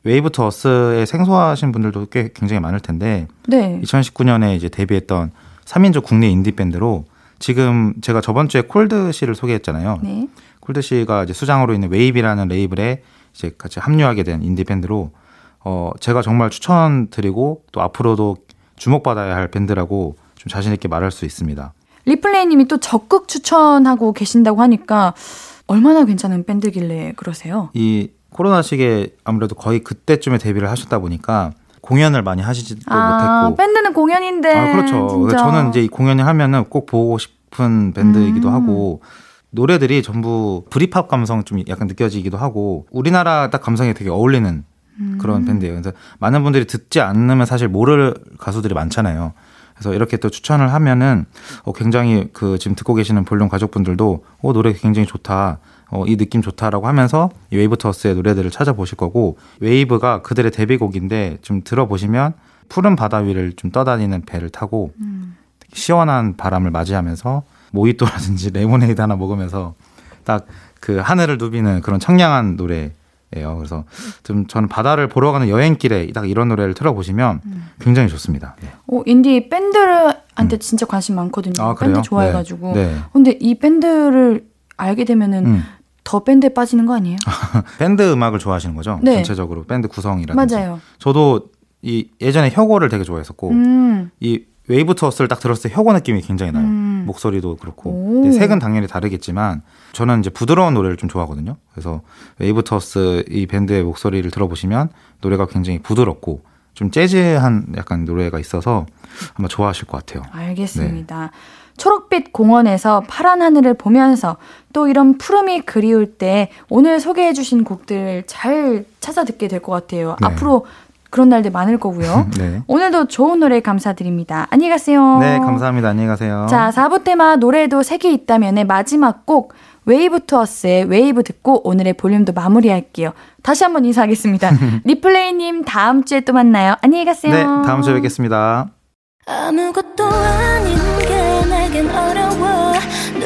웨이브 투 어스에 생소하신 분들도 꽤 굉장히 많을 텐데 네. 2019년에 이제 데뷔했던 3인조 국내 인디 밴드로 지금 제가 저번 주에 Colde 씨를 소개했잖아요. 네. Colde 씨가 이제 수장으로 있는 WAVY라는 레이블에 이제 같이 합류하게 된 인디 밴드로 어 제가 정말 추천드리고 또 앞으로도 주목받아야 할 밴드라고 좀 자신 있게 말할 수 있습니다. 리플레이님이 또 적극 추천하고 계신다고 하니까 얼마나 괜찮은 밴드길래 그러세요? 이 코로나 시기에 아무래도 거의 그때쯤에 데뷔를 하셨다 보니까 공연을 많이 하시지도 아, 못했고 밴드는 공연인데. 아, 그렇죠. 진짜. 저는 이제 이 공연을 하면은 꼭 보고 싶은 밴드이기도 음. 하고 노래들이 전부 브리팝 감성 좀 약간 느껴지기도 하고 우리나라 딱 감성에 되게 어울리는 음. 그런 밴드예요. 그래서 많은 분들이 듣지 않으면 사실 모를 가수들이 많잖아요. 그래서 이렇게 또 추천을 하면은 어, 굉장히 그 지금 듣고 계시는 볼륨 가족분들도 어, 노래 굉장히 좋다. 어, 이 느낌 좋다라고 하면서 이 웨이브 터스의 노래들을 찾아보실 거고 wave가 그들의 데뷔곡인데 좀 들어보시면 푸른 바다 위를 좀 떠다니는 배를 타고 음. 시원한 바람을 맞이하면서 모히또라든지 레모네이드 하나 먹으면서 딱 그 하늘을 누비는 그런 청량한 노래 예요. 그래서 좀 저는 바다를 보러 가는 여행길에 딱 이런 노래를 틀어보시면 굉장히 좋습니다. 네. 어, 인디 밴드한테 진짜 관심 많거든요. 아, 그래요? 밴드 좋아해가지고. 네. 네. 근데 이 밴드를 알게 되면은 음. 더 밴드에 빠지는 거 아니에요? 밴드 음악을 좋아하시는 거죠? 네. 전체적으로 밴드 구성이라든지. 맞아요. 저도 이 예전에 혁오를 되게 좋아했었고 음. 이 wave to earth를 딱 들었을 때 혁오 느낌이 굉장히 나요. 음. 목소리도 그렇고 색은 당연히 다르겠지만 저는 이제 부드러운 노래를 좀 좋아하거든요. 그래서 wave to earth 이 밴드의 목소리를 들어보시면 노래가 굉장히 부드럽고 좀 jazzy한 약간 노래가 있어서 아마 좋아하실 것 같아요. 알겠습니다. 초록빛 공원에서 파란 하늘을 보면서 또 이런 푸름이 그리울 때 오늘 소개해 주신 곡들 잘 찾아 듣게 될 것 같아요. 네. 앞으로 그런 날들 많을 거고요. 네. 오늘도 좋은 노래 감사드립니다. 안녕히 가세요. 네, 감사합니다. 안녕히 가세요. 자, 4부 테마 노래도 색이 있다면의 마지막 곡 wave to earth의 wave 듣고 오늘의 볼륨도 마무리할게요. 다시 한번 인사하겠습니다. 리플레이 님 다음 주에 또 만나요. 안녕히 가세요. 네, 다음 주에 뵙겠습니다. 아무것도 아닌 게 내겐 어려워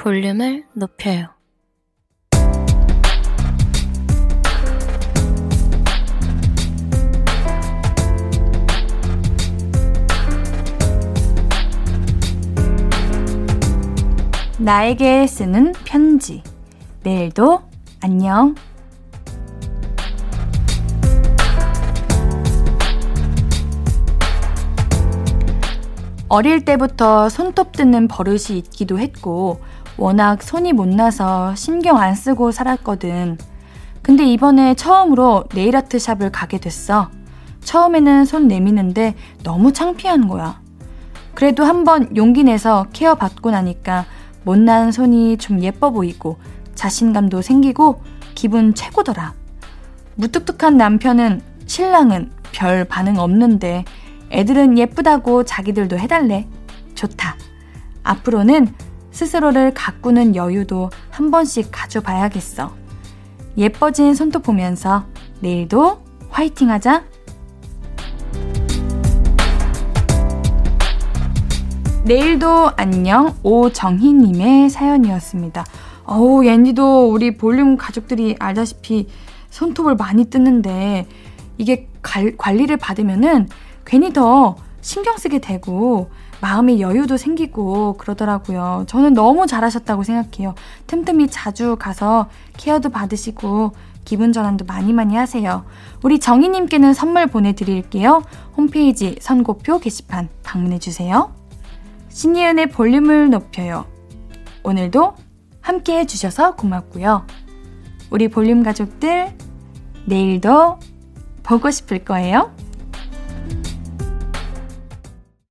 볼륨을 높여요. 나에게 쓰는 편지. 내일도 안녕. 어릴 때부터 손톱 뜯는 버릇이 있기도 했고, 워낙 손이 못 나서 신경 안 쓰고 살았거든. 근데 이번에 처음으로 네일아트 샵을 가게 됐어. 처음에는 손 내미는데 너무 창피한 거야. 그래도 한번 용기 내서 케어 받고 나니까 못난 손이 좀 예뻐 보이고 자신감도 생기고 기분 최고더라. 무뚝뚝한 남편은 신랑은 별 반응 없는데 애들은 예쁘다고 자기들도 해달래. 좋다. 앞으로는 스스로를 가꾸는 여유도 한 번씩 가져봐야겠어. 예뻐진 손톱 보면서 내일도 화이팅 하자. 내일도 안녕 오정희님의 사연이었습니다. 어우 옌디도 우리 볼륨 가족들이 알다시피 손톱을 많이 뜯는데 이게 갈- 관리를 받으면은 괜히 더 신경 쓰게 되고 마음의 여유도 생기고 그러더라고요. 저는 너무 잘하셨다고 생각해요. 틈틈이 자주 가서 케어도 받으시고 기분 전환도 많이 많이 하세요. 우리 정희님께는 선물 보내드릴게요. 홈페이지 선고표 게시판 방문해주세요. 신예은의 볼륨을 높여요. 오늘도 함께 해주셔서 고맙고요. 우리 볼륨 가족들, 내일도 보고 싶을 거예요.